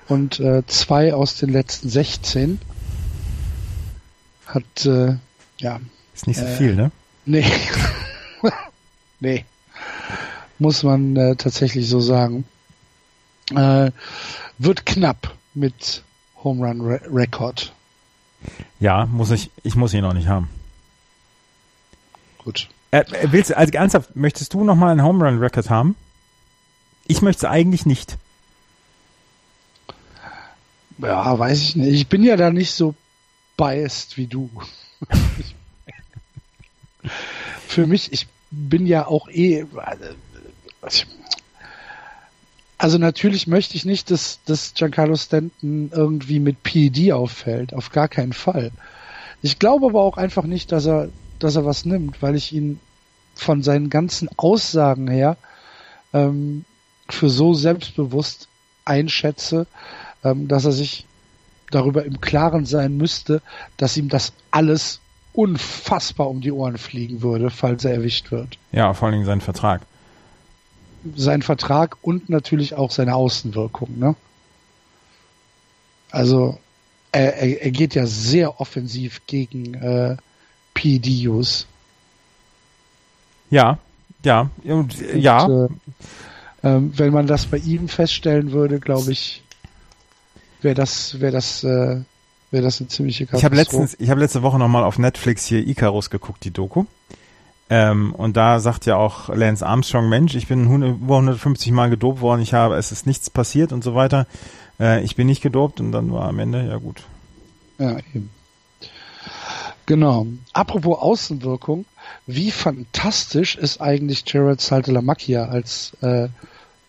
und äh, zwei aus den letzten 16. Hat, äh, ja. Ist nicht so äh, viel, ne? Nee. nee. Muss man äh, tatsächlich so sagen. Äh, wird knapp mit Home Run Re Record. Ja, muss ich, ich muss ihn noch nicht haben. Gut. Äh, willst du, also ernsthaft, möchtest du nochmal einen Home Run Record haben? Ich möchte es eigentlich nicht. Ja, weiß ich nicht. Ich bin ja da nicht so biased wie du. Für mich, ich bin ja auch eh. Also natürlich möchte ich nicht, dass, dass Giancarlo Stanton irgendwie mit PED auffällt. Auf gar keinen Fall. Ich glaube aber auch einfach nicht, dass er dass er was nimmt, weil ich ihn von seinen ganzen Aussagen her ähm, für so selbstbewusst einschätze, ähm, dass er sich darüber im Klaren sein müsste, dass ihm das alles unfassbar um die Ohren fliegen würde, falls er erwischt wird. Ja, vor allen Dingen sein Vertrag. Sein Vertrag und natürlich auch seine Außenwirkung, ne? Also er, er, er geht ja sehr offensiv gegen äh, PDUs. Ja, ja, und, ja. Und, äh, äh, wenn man das bei ihm feststellen würde, glaube ich, wäre das, wäre das, äh, wäre das eine ziemliche Katastrophe. Ich habe letztens, ich habe letzte Woche nochmal auf Netflix hier Icarus geguckt, die Doku. Ähm, und da sagt ja auch Lance Armstrong, Mensch, ich bin über 150 Mal gedopt worden, ich habe, es ist nichts passiert und so weiter. Äh, ich bin nicht gedopt und dann war am Ende, ja gut. Ja, eben. Genau. Apropos Außenwirkung, wie fantastisch ist eigentlich Jared Saltalamacchia als, äh,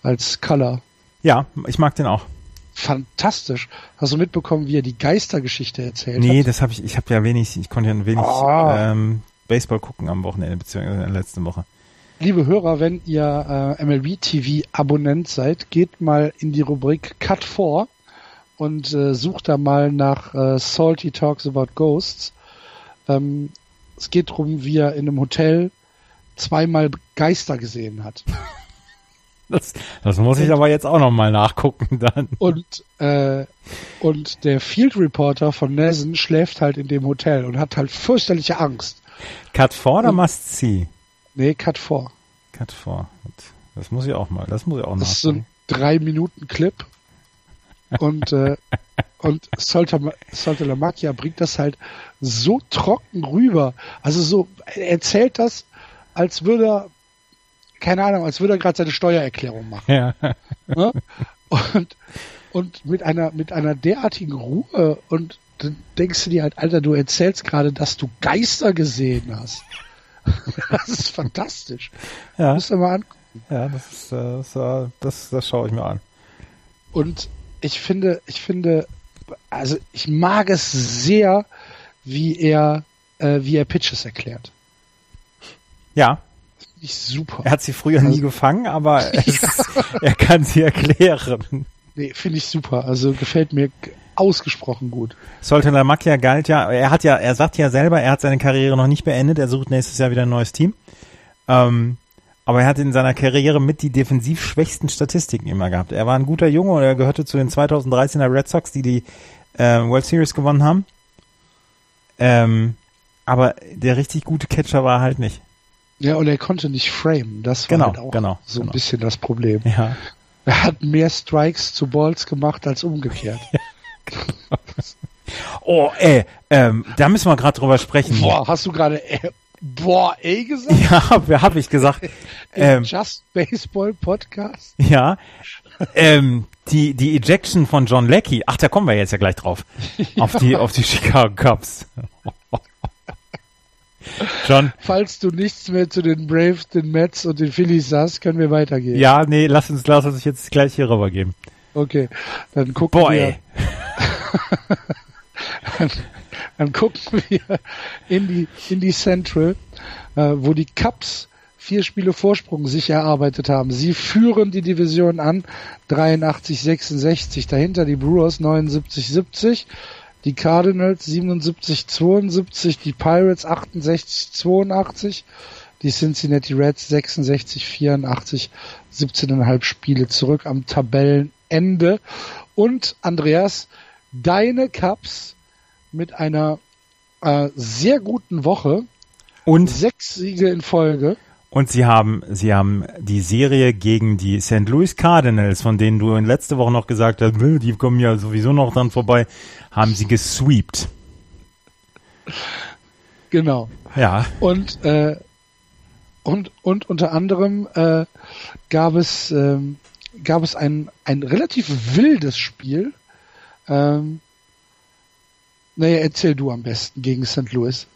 als Color? Ja, ich mag den auch. Fantastisch. Hast du mitbekommen, wie er die Geistergeschichte erzählt nee, hat? Nee, das habe ich, ich habe ja wenig, ich konnte ja wenig oh. ähm, Baseball gucken am Wochenende, beziehungsweise in der letzten Woche. Liebe Hörer, wenn ihr äh, MLB TV Abonnent seid, geht mal in die Rubrik Cut 4 und äh, sucht da mal nach äh, Salty Talks About Ghosts. Ähm, es geht darum, wie er in einem Hotel zweimal Geister gesehen hat. Das, das muss ich aber jetzt auch noch mal nachgucken dann. Und äh, und der Field Reporter von Nessen schläft halt in dem Hotel und hat halt fürchterliche Angst. Cut 4 oder Must See? Nee, Cut 4. Cut 4. Das muss ich auch mal, das muss ich auch Das ist so ein drei Minuten Clip und äh, und Soltelamakia bringt das halt so trocken rüber. Also so, er erzählt das, als würde er, keine Ahnung, als würde er gerade seine Steuererklärung machen. Ja. Ne? Und, und mit einer, mit einer derartigen Ruhe und dann denkst du dir halt, Alter, du erzählst gerade, dass du Geister gesehen hast. Das ist fantastisch. Ja. Musst du mal angucken. Ja, das ist, das, das, das schaue ich mir an. Und ich finde, ich finde, also ich mag es sehr, wie er, äh, wie er Pitches erklärt. Ja. Finde ich super. Er hat sie früher also, nie gefangen, aber es, ja. er kann sie erklären. Nee, finde ich super. Also gefällt mir ausgesprochen gut. Sollte Lamakia galt ja, er hat ja, er sagt ja selber, er hat seine Karriere noch nicht beendet, er sucht nächstes Jahr wieder ein neues Team. Ähm, aber er hat in seiner Karriere mit die defensiv schwächsten Statistiken immer gehabt. Er war ein guter Junge und er gehörte zu den 2013er Red Sox, die die äh, World Series gewonnen haben. Ähm, aber der richtig gute Catcher war halt nicht. Ja, und er konnte nicht framen. Das war genau, halt auch genau, so genau. ein bisschen das Problem. Ja. Er hat mehr Strikes zu Balls gemacht als umgekehrt. oh, ey, ähm, da müssen wir gerade drüber sprechen. Boah, hast du gerade äh, boah, ey gesagt? Ja, hab, hab ich gesagt. ähm, Just Baseball Podcast? Ja. ähm, die, die Ejection von John Leckie, ach, da kommen wir jetzt ja gleich drauf. Auf die, auf die Chicago Cubs. John. Falls du nichts mehr zu den Braves, den Mets und den Phillies sagst, können wir weitergehen. Ja, nee, lass uns, lass uns jetzt gleich hier rübergeben. Okay, dann gucken Boah, wir. Dann, dann, gucken wir in die, in die Central, äh, wo die Cubs vier Spiele Vorsprung sich erarbeitet haben. Sie führen die Division an, 83-66. Dahinter die Brewers 79-70 die Cardinals 77-72, die Pirates 68-82, die Cincinnati Reds 66-84, 17,5 Spiele zurück am Tabellenende. Und Andreas, deine Cups mit einer äh, sehr guten Woche und sechs Siege in Folge. Und sie haben, sie haben die Serie gegen die St. Louis Cardinals, von denen du in letzter Woche noch gesagt hast, die kommen ja sowieso noch dann vorbei, haben sie gesweept. Genau. Ja. Und äh, und und unter anderem äh, gab es ähm, gab es ein ein relativ wildes Spiel. Ähm, naja, erzähl du am besten gegen St. Louis.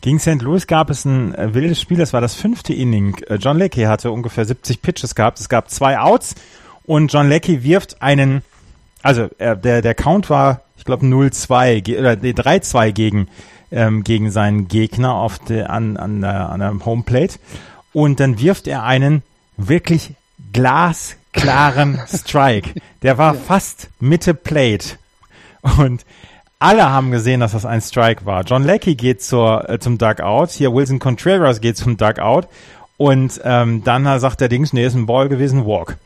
Gegen St. Louis gab es ein äh, wildes Spiel, das war das fünfte Inning. Äh, John Leckie hatte ungefähr 70 Pitches gehabt. Es gab zwei Outs und John Leckie wirft einen, also äh, der, der Count war, ich glaube, 0-2 oder nee, 3-2 gegen, ähm, gegen seinen Gegner auf der, an, an, der, an der Homeplate. Und dann wirft er einen wirklich glasklaren Strike. Der war fast Mitte Plate. Und alle haben gesehen, dass das ein Strike war. John Leckie geht zur, äh, zum Dugout. Hier Wilson Contreras geht zum Dugout. Und ähm, dann sagt der Dings, nee, ist ein Ball gewesen, Walk.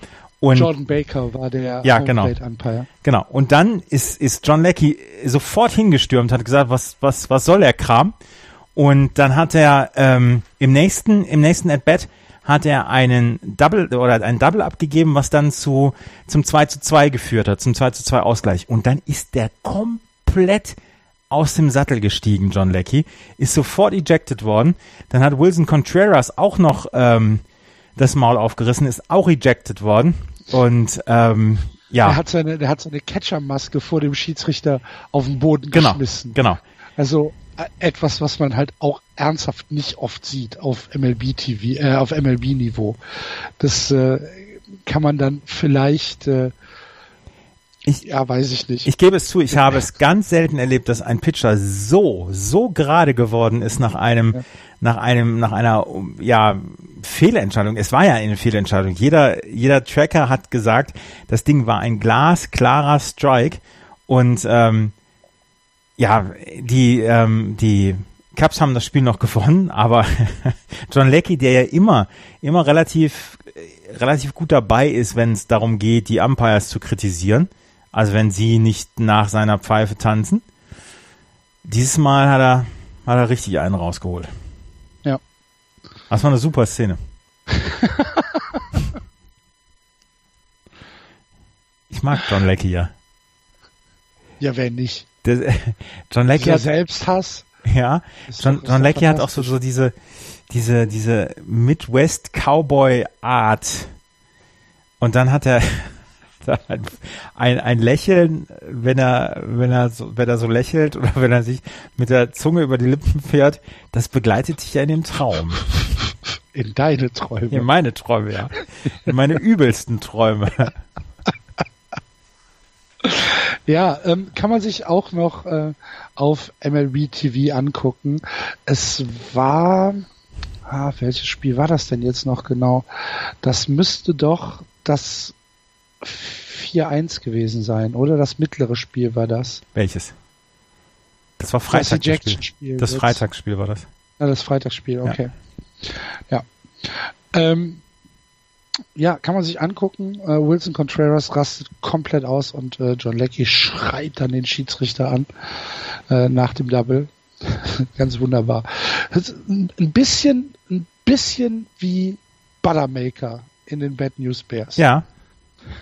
Und Jordan Baker war der ja, genau. Umpire. Genau. Und dann ist, ist John Leckie sofort hingestürmt, hat gesagt, was, was, was soll der Kram? Und dann hat er ähm, im nächsten, im nächsten At-Bat hat er einen Double oder ein Double abgegeben, was dann zu zum 2 zu 2 geführt hat, zum 2 zu 2 Ausgleich. Und dann ist der komplett komplett aus dem Sattel gestiegen, John Leckie, ist sofort ejected worden. Dann hat Wilson Contreras auch noch ähm, das Maul aufgerissen, ist auch ejected worden. Und ähm, Ja. Der hat seine, der hat seine Catchermaske vor dem Schiedsrichter auf den Boden Genau, geschmissen. genau. Also äh, etwas, was man halt auch ernsthaft nicht oft sieht auf MLB TV, äh, auf MLB Niveau. Das äh, kann man dann vielleicht, äh, Ich- ja, weiß ich nicht. Ich gebe es zu, ich habe es ganz selten erlebt, dass ein Pitcher so, so gerade geworden ist nach einem, nach einem, nach einer, ja, Fehlentscheidung. Es war ja eine Fehlentscheidung. Jeder, jeder Tracker hat gesagt, das Ding war ein glasklarer Strike und, ähm, ja, die, ähm, die Cubs haben das Spiel noch gewonnen, aber John Leckie, der ja immer, immer relativ, relativ gut dabei ist, wenn es darum geht, die Umpires zu kritisieren, also wenn sie nicht nach seiner Pfeife tanzen. Dieses Mal hat er, hat er richtig einen rausgeholt. Ja. Das war eine super Szene. ich mag John Leckie ja. ja, wer nicht. Der, John Leckie hat, Selbsthass. ja, ist John, John Leckie hat auch so, so diese, diese, diese Midwest Cowboy Art. Und dann hat er ein, ein, Lächeln, wenn er, wenn er so, wenn er so lächelt oder wenn er sich mit der Zunge über die Lippen fährt, das begleitet dich ja in dem Traum. In deine Träume. In meine Träume, ja. In meine übelsten Träume. Ja, ähm, kann man sich auch noch äh, auf MLB TV angucken. Es war, ah, welches Spiel war das denn jetzt noch genau? Das müsste doch das 4-1 gewesen sein, oder? Das mittlere Spiel war das. Welches? Das war Das Freitag. Ejection-Spiel Das jetzt. Freitagsspiel war das. Ja, das Freitagsspiel, okay. Ja. Ähm, ja, kann man sich angucken. Äh, Wilson Contreras rastet komplett aus und äh, John Leckie schreit dann den Schiedsrichter an äh, nach dem Double. Ganz wunderbar. Das ein bisschen, ein bisschen wie Buttermaker in den Bad News Bears. Ja.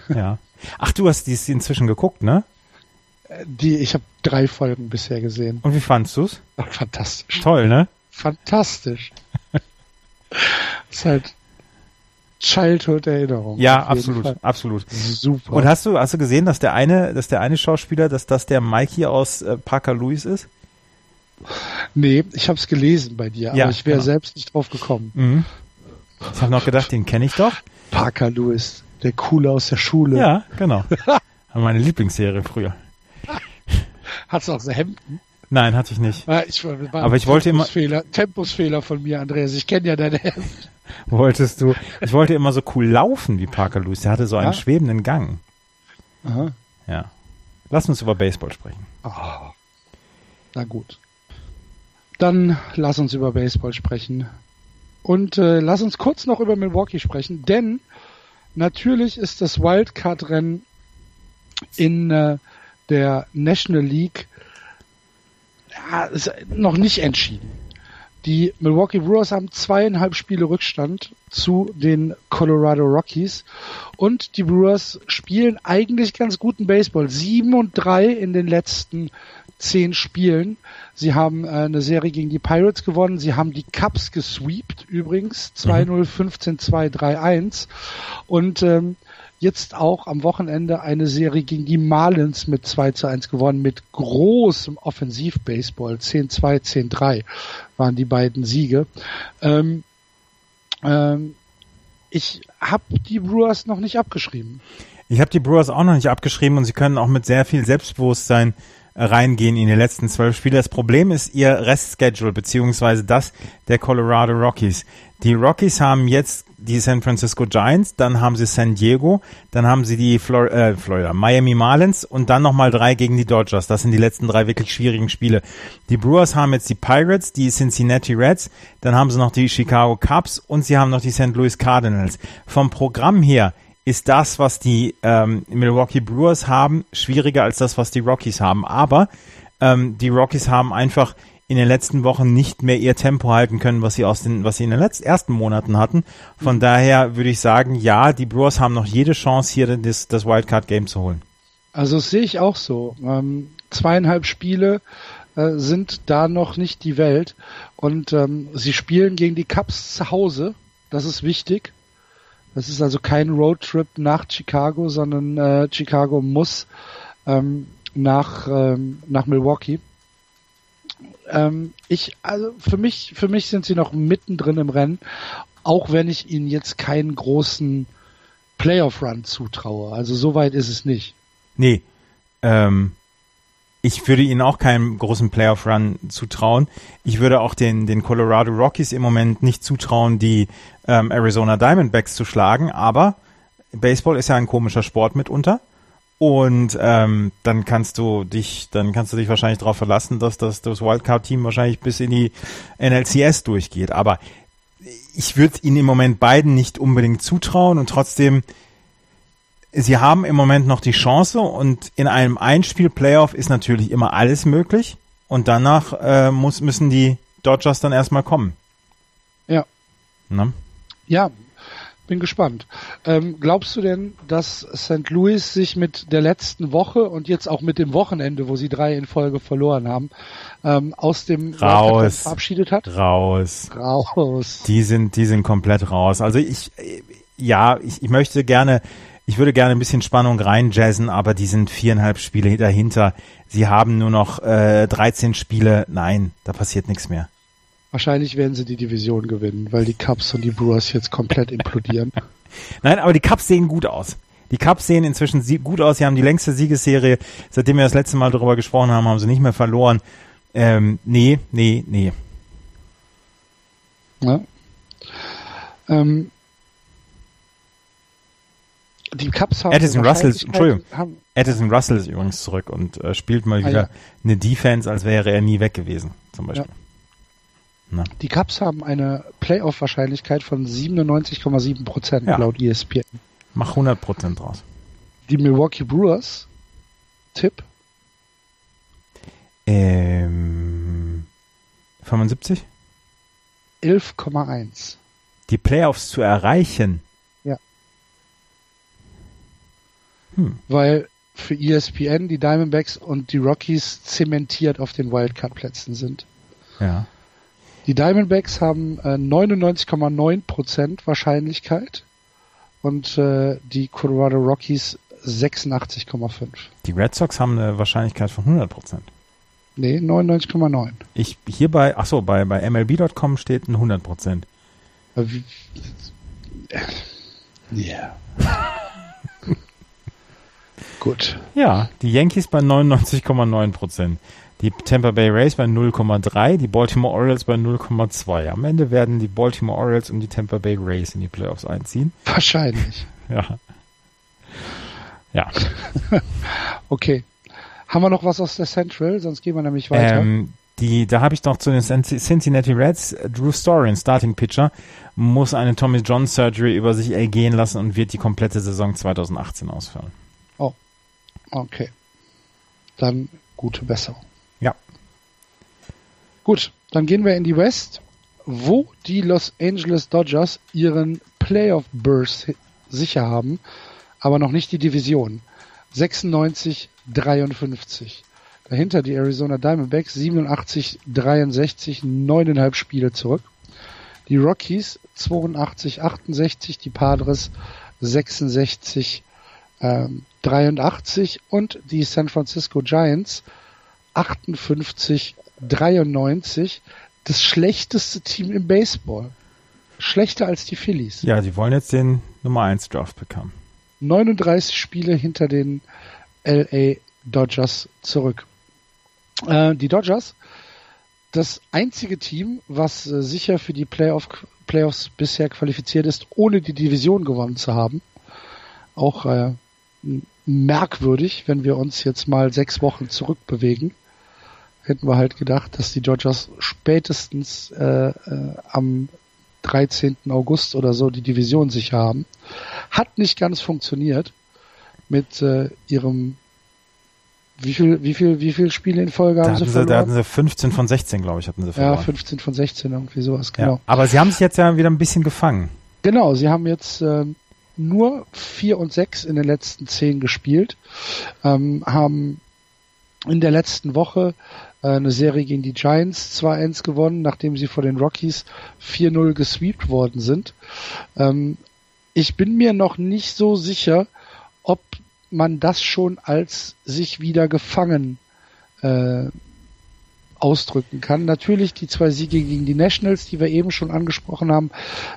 Ja. Ach, du hast dies inzwischen geguckt, ne? Die, ich habe drei Folgen bisher gesehen. Und wie fandst du's? Ach, fantastisch. Toll, ne? Fantastisch. ist halt Childhood-Erinnerung. Ja, absolut, Fall. absolut. Super. Und hast du, hast du gesehen, dass der eine, dass der eine Schauspieler, dass das der Mikey aus äh, Parker Lewis ist? nee, ich habe es gelesen bei dir, Ja, aber ich wäre genau. selbst nicht drauf gekommen. Mhm. Ich habe noch gedacht, den kenne ich doch. Parker Lewis, der Coole aus der Schule. Ja, genau. Meine Lieblingsserie früher. Hat's auch so Hemden? Nein, hatte ich nicht. Ja, ich, Aber ich wollte immer- Tempusfehler, von mir, Andreas. Ich kenne ja deine Hemden. Wolltest du? Ich wollte immer so cool laufen wie Parker Lewis. Der hatte so einen Ja. schwebenden Gang. Aha. Ja. Lass uns über Baseball sprechen. Ah. Na gut. Dann lass uns über Baseball sprechen. Und äh, lass uns kurz noch über Milwaukee sprechen, denn natürlich ist das Wildcard-Rennen in äh, der National League ja, noch nicht entschieden. Die Milwaukee Brewers haben zweieinhalb Spiele Rückstand zu den Colorado Rockies und die Brewers spielen eigentlich ganz guten Baseball. Sieben und drei in den letzten zehn Spielen. Sie haben äh, eine Serie gegen die Pirates gewonnen. Sie haben die Cubs gesweept übrigens. 2-0, 15-2, 3-1. Und ähm, jetzt auch am Wochenende eine Serie gegen die Marlins mit 2 zu 1 gewonnen, mit großem Offensiv-Baseball. 10-2, 10-3 waren die beiden Siege. Ähm, ähm, ich habe die Brewers noch nicht abgeschrieben. Ich habe die Brewers auch noch nicht abgeschrieben und sie können auch mit sehr viel Selbstbewusstsein reingehen in die letzten zwölf Spiele. Das Problem ist ihr Restschedule, beziehungsweise das der Colorado Rockies. Die Rockies haben jetzt die San Francisco Giants, dann haben sie San Diego, dann haben sie die Flor äh, Florida, Miami Marlins und dann nochmal drei gegen die Dodgers. Das sind die letzten drei wirklich schwierigen Spiele. Die Brewers haben jetzt die Pirates, die Cincinnati Reds, dann haben sie noch die Chicago Cubs und sie haben noch die St. Louis Cardinals. Vom Programm her ist das, was die ähm, Milwaukee Brewers haben, schwieriger als das, was die Rockies haben. Aber ähm, die Rockies haben einfach in den letzten Wochen nicht mehr ihr Tempo halten können, was sie aus den, was sie in den letzten ersten Monaten hatten. Von daher würde ich sagen, ja, die Brewers haben noch jede Chance, hier das, das Wildcard-Game zu holen. Also das sehe ich auch so. Ähm, zweieinhalb Spiele äh, sind da noch nicht die Welt. Und ähm, sie spielen gegen die Cubs zu Hause. Das ist wichtig. Das ist also kein Roadtrip nach Chicago, sondern äh, Chicago muss ähm, nach, ähm, nach Milwaukee. Ähm, ich, also für mich, für mich sind sie noch mittendrin im Rennen, auch wenn ich ihnen jetzt keinen großen Playoff-Run zutraue. Also so weit ist es nicht. Nee. Ähm, ich würde ihnen auch keinen großen Playoff-Run zutrauen. Ich würde auch den, den Colorado Rockies im Moment nicht zutrauen, die ähm, Arizona Diamondbacks zu schlagen, aber Baseball ist ja ein komischer Sport mitunter. Und ähm, dann kannst du dich, dann kannst du dich wahrscheinlich darauf verlassen, dass das, das Wildcard-Team wahrscheinlich bis in die NLCS durchgeht. Aber ich würde ihnen im Moment beiden nicht unbedingt zutrauen und trotzdem, sie haben im Moment noch die Chance und in einem Einspiel-Playoff ist natürlich immer alles möglich und danach äh, muss, müssen die Dodgers dann erstmal kommen. Ja. Ne? Ja, bin gespannt. Ähm, glaubst du denn, dass St. Louis sich mit der letzten Woche und jetzt auch mit dem Wochenende, wo sie drei in Folge verloren haben, ähm, aus dem raus verabschiedet hat? Raus. Raus. Die sind, die sind komplett raus. Also ich, ja, ich, ich möchte gerne, ich würde gerne ein bisschen Spannung reinjazzen, aber die sind viereinhalb Spiele dahinter. Sie haben nur noch äh, 13 Spiele. Nein, da passiert nichts mehr. Wahrscheinlich werden sie die Division gewinnen, weil die Cubs und die Brewers jetzt komplett implodieren. Nein, aber die Cubs sehen gut aus. Die Cubs sehen inzwischen gut aus. Sie haben die längste Siegesserie. Seitdem wir das letzte Mal darüber gesprochen haben, haben sie nicht mehr verloren. Ähm, nee, nee, nee. Ja. Ähm, die Cubs haben Addison Russell, Entschuldigung, haben, Addison Russell ist übrigens zurück und äh, spielt mal wieder ah, ja. eine Defense, als wäre er nie weg gewesen, zum Beispiel. Ja. Na. Die Cubs haben eine Playoff-Wahrscheinlichkeit von 97,7 Prozent ja. laut ESPN. Mach 100 Prozent draus. Die Milwaukee Brewers, Tipp? Ähm, 75? 11,1. Die Playoffs zu erreichen? Ja. Hm. Weil für ESPN die Diamondbacks und die Rockies zementiert auf den Wildcard-Plätzen sind. Ja. Die Diamondbacks haben äh, 99,9% Wahrscheinlichkeit und äh, die Colorado Rockies 86,5. Die Red Sox haben eine Wahrscheinlichkeit von 100%. Nee, 99,9. Ich hier bei ach so, bei bei MLB.com steht ein 100%. Ja. Gut. Ja, die Yankees bei 99,9% die Tampa Bay Rays bei 0,3, die Baltimore Orioles bei 0,2. Am Ende werden die Baltimore Orioles und die Tampa Bay Rays in die Playoffs einziehen. Wahrscheinlich. Ja. Ja. okay. Haben wir noch was aus der Central? Sonst gehen wir nämlich weiter. Ähm, die, da habe ich noch zu den Cincinnati Reds. Drew Story, Starting Pitcher, muss eine Tommy John Surgery über sich ergehen lassen und wird die komplette Saison 2018 ausfallen. Okay. Dann gute Besserung. Ja. Gut, dann gehen wir in die West, wo die Los Angeles Dodgers ihren Playoff Burst sicher haben, aber noch nicht die Division. 96, 53. Dahinter die Arizona Diamondbacks 87, 63, neuneinhalb Spiele zurück. Die Rockies 82, 68, die Padres 66, ähm, 83 und die San Francisco Giants 58, 93 das schlechteste Team im Baseball. Schlechter als die Phillies. Ja, sie wollen jetzt den Nummer 1 Draft bekommen. 39 Spiele hinter den LA Dodgers zurück. Äh, die Dodgers, das einzige Team, was äh, sicher für die Playoff, Playoffs bisher qualifiziert ist, ohne die Division gewonnen zu haben. Auch äh, merkwürdig, wenn wir uns jetzt mal sechs Wochen zurückbewegen hätten wir halt gedacht, dass die Dodgers spätestens äh, äh, am 13. August oder so die Division sicher haben. Hat nicht ganz funktioniert mit äh, ihrem wie viel, wie viel, wie viel Spiele in Folge haben sie verloren? Da hatten sie 15 von 16, glaube ich, hatten sie verloren. Ja, 15 von 16, irgendwie sowas, genau. Ja, aber sie haben sich jetzt ja wieder ein bisschen gefangen. Genau, sie haben jetzt äh, nur 4 und 6 in den letzten 10 gespielt, ähm, haben in der letzten Woche äh, eine Serie gegen die Giants 2-1 gewonnen, nachdem sie vor den Rockies 4-0 gesweept worden sind. Ähm, ich bin mir noch nicht so sicher, ob man das schon als sich wieder gefangen äh, ausdrücken kann. Natürlich die zwei Siege gegen die Nationals, die wir eben schon angesprochen haben,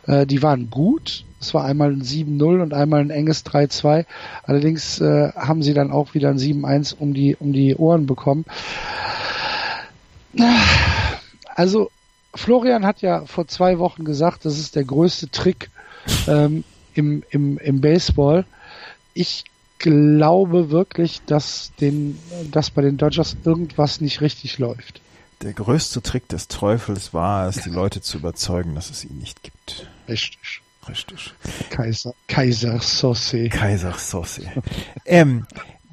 äh, die waren gut. Es war einmal ein 7-0 und einmal ein enges 3-2. Allerdings äh, haben sie dann auch wieder ein 7-1 um die, um die Ohren bekommen. Also Florian hat ja vor zwei Wochen gesagt, das ist der größte Trick ähm, im, im, im Baseball. Ich glaube wirklich, dass den, dass bei den Dodgers irgendwas nicht richtig läuft. Der größte Trick des Teufels war es, die Leute zu überzeugen, dass es ihn nicht gibt. Richtig. Richtig. Kaiser, Kaiser Sauce. Kaiser Sauce. ähm,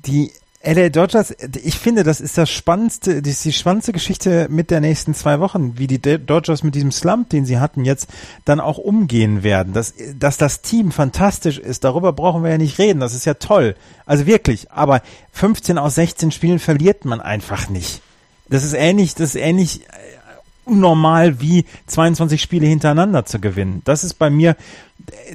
die LA Dodgers, ich finde, das ist das spannendste, das ist die spannendste Geschichte mit der nächsten zwei Wochen, wie die Dodgers mit diesem Slump, den sie hatten, jetzt dann auch umgehen werden. Dass, dass das Team fantastisch ist, darüber brauchen wir ja nicht reden, das ist ja toll. Also wirklich, aber 15 aus 16 Spielen verliert man einfach nicht. Das ist ähnlich, das ist ähnlich äh, unnormal wie 22 Spiele hintereinander zu gewinnen. Das ist bei mir,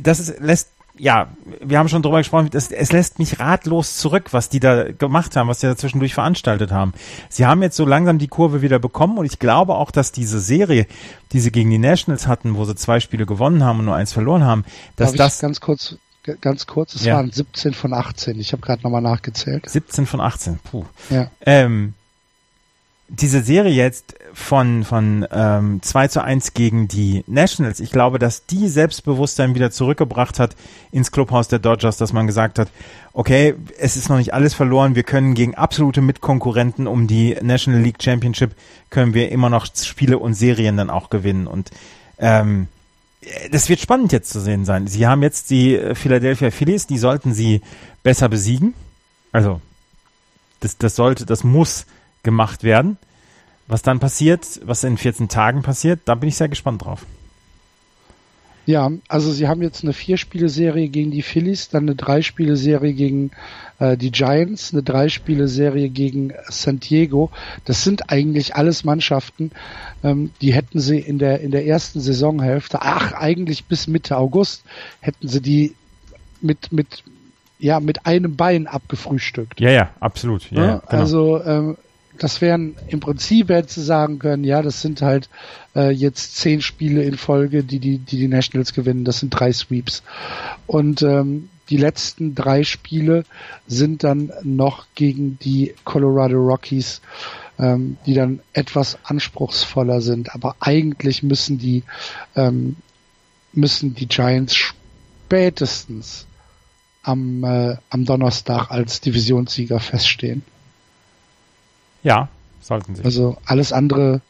das ist, lässt ja, wir haben schon drüber gesprochen, das, es lässt mich ratlos zurück, was die da gemacht haben, was die da zwischendurch veranstaltet haben. Sie haben jetzt so langsam die Kurve wieder bekommen und ich glaube auch, dass diese Serie, die sie gegen die Nationals hatten, wo sie zwei Spiele gewonnen haben und nur eins verloren haben, dass Darf das... ganz kurz, ganz kurz, es Ja. waren 17 von 18. Ich habe gerade nochmal nachgezählt. 17 von 18, puh. Ja. Ähm, diese Serie jetzt von, von ähm, 2 zu 1 gegen die Nationals, ich glaube, dass die Selbstbewusstsein wieder zurückgebracht hat ins Clubhaus der Dodgers, dass man gesagt hat, okay, es ist noch nicht alles verloren, wir können gegen absolute Mitkonkurrenten um die National League Championship, können wir immer noch Spiele und Serien dann auch gewinnen und ähm, das wird spannend jetzt zu sehen sein. Sie haben jetzt die äh, Philadelphia Phillies, die sollten sie besser besiegen. Also, das, das sollte, das muss gemacht werden. Was dann passiert, was in 14 Tagen passiert, da bin ich sehr gespannt drauf. Ja, also sie haben jetzt eine Vier-Spiele-Serie gegen die Phillies, dann eine Drei-Spiele-Serie gegen äh, die Giants, eine Drei-Spiele-Serie gegen San Diego. Das sind eigentlich alles Mannschaften, ähm, die hätten sie in der in der ersten Saisonhälfte, ach eigentlich bis Mitte August, hätten sie die mit mit ja mit einem Bein abgefrühstückt. Ja, ja, absolut. Ja, Ja, ja, genau. Also ähm, das wären im Prinzip hätte sagen können, ja, das sind halt äh, jetzt zehn Spiele in Folge, die die die, die Nationals gewinnen. Das sind drei Sweeps und ähm, die letzten drei Spiele sind dann noch gegen die Colorado Rockies, ähm, die dann etwas anspruchsvoller sind. Aber eigentlich müssen die ähm, müssen die Giants spätestens am, äh, am Donnerstag als Divisionssieger feststehen. Ja, sollten sie. Also alles andere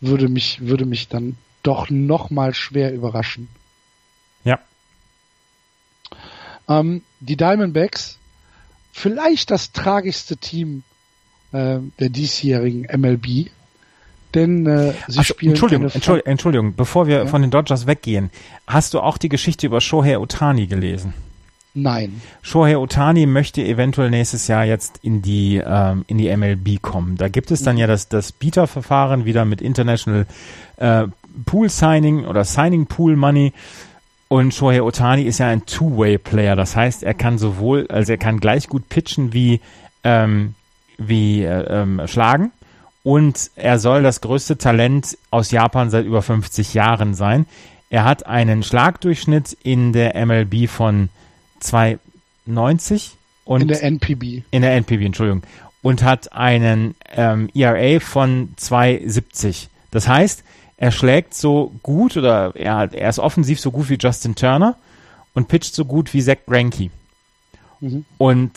würde mich, würde mich dann doch nochmal schwer überraschen. Ja. Ähm, die Diamondbacks, vielleicht das tragischste Team äh, der diesjährigen MLB, denn äh, sie Ach spielen Entschuldigung, Entschuldigung, Entschuldigung, bevor wir Ja. von den Dodgers weggehen, hast du auch die Geschichte über Shohei Otani gelesen? Nein. Shohei Otani möchte eventuell nächstes Jahr jetzt in die ähm, in die MLB kommen. Da gibt es dann ja das das Bieterverfahren wieder mit International äh, Pool Signing oder Signing Pool Money. Und Shohei Otani ist ja ein Two-Way-Player. Das heißt, er kann sowohl, also er kann gleich gut pitchen wie ähm, wie äh, ähm, schlagen. Und er soll das größte Talent aus Japan seit über 50 Jahren sein. Er hat einen Schlagdurchschnitt in der MLB von 2,90 und In der NPB. in der NPB, Entschuldigung, und hat einen ähm, ERA von 2,70. Das heißt, er schlägt so gut oder er, er ist offensiv so gut wie Justin Turner und pitcht so gut wie Zach Greinke. Mhm. Und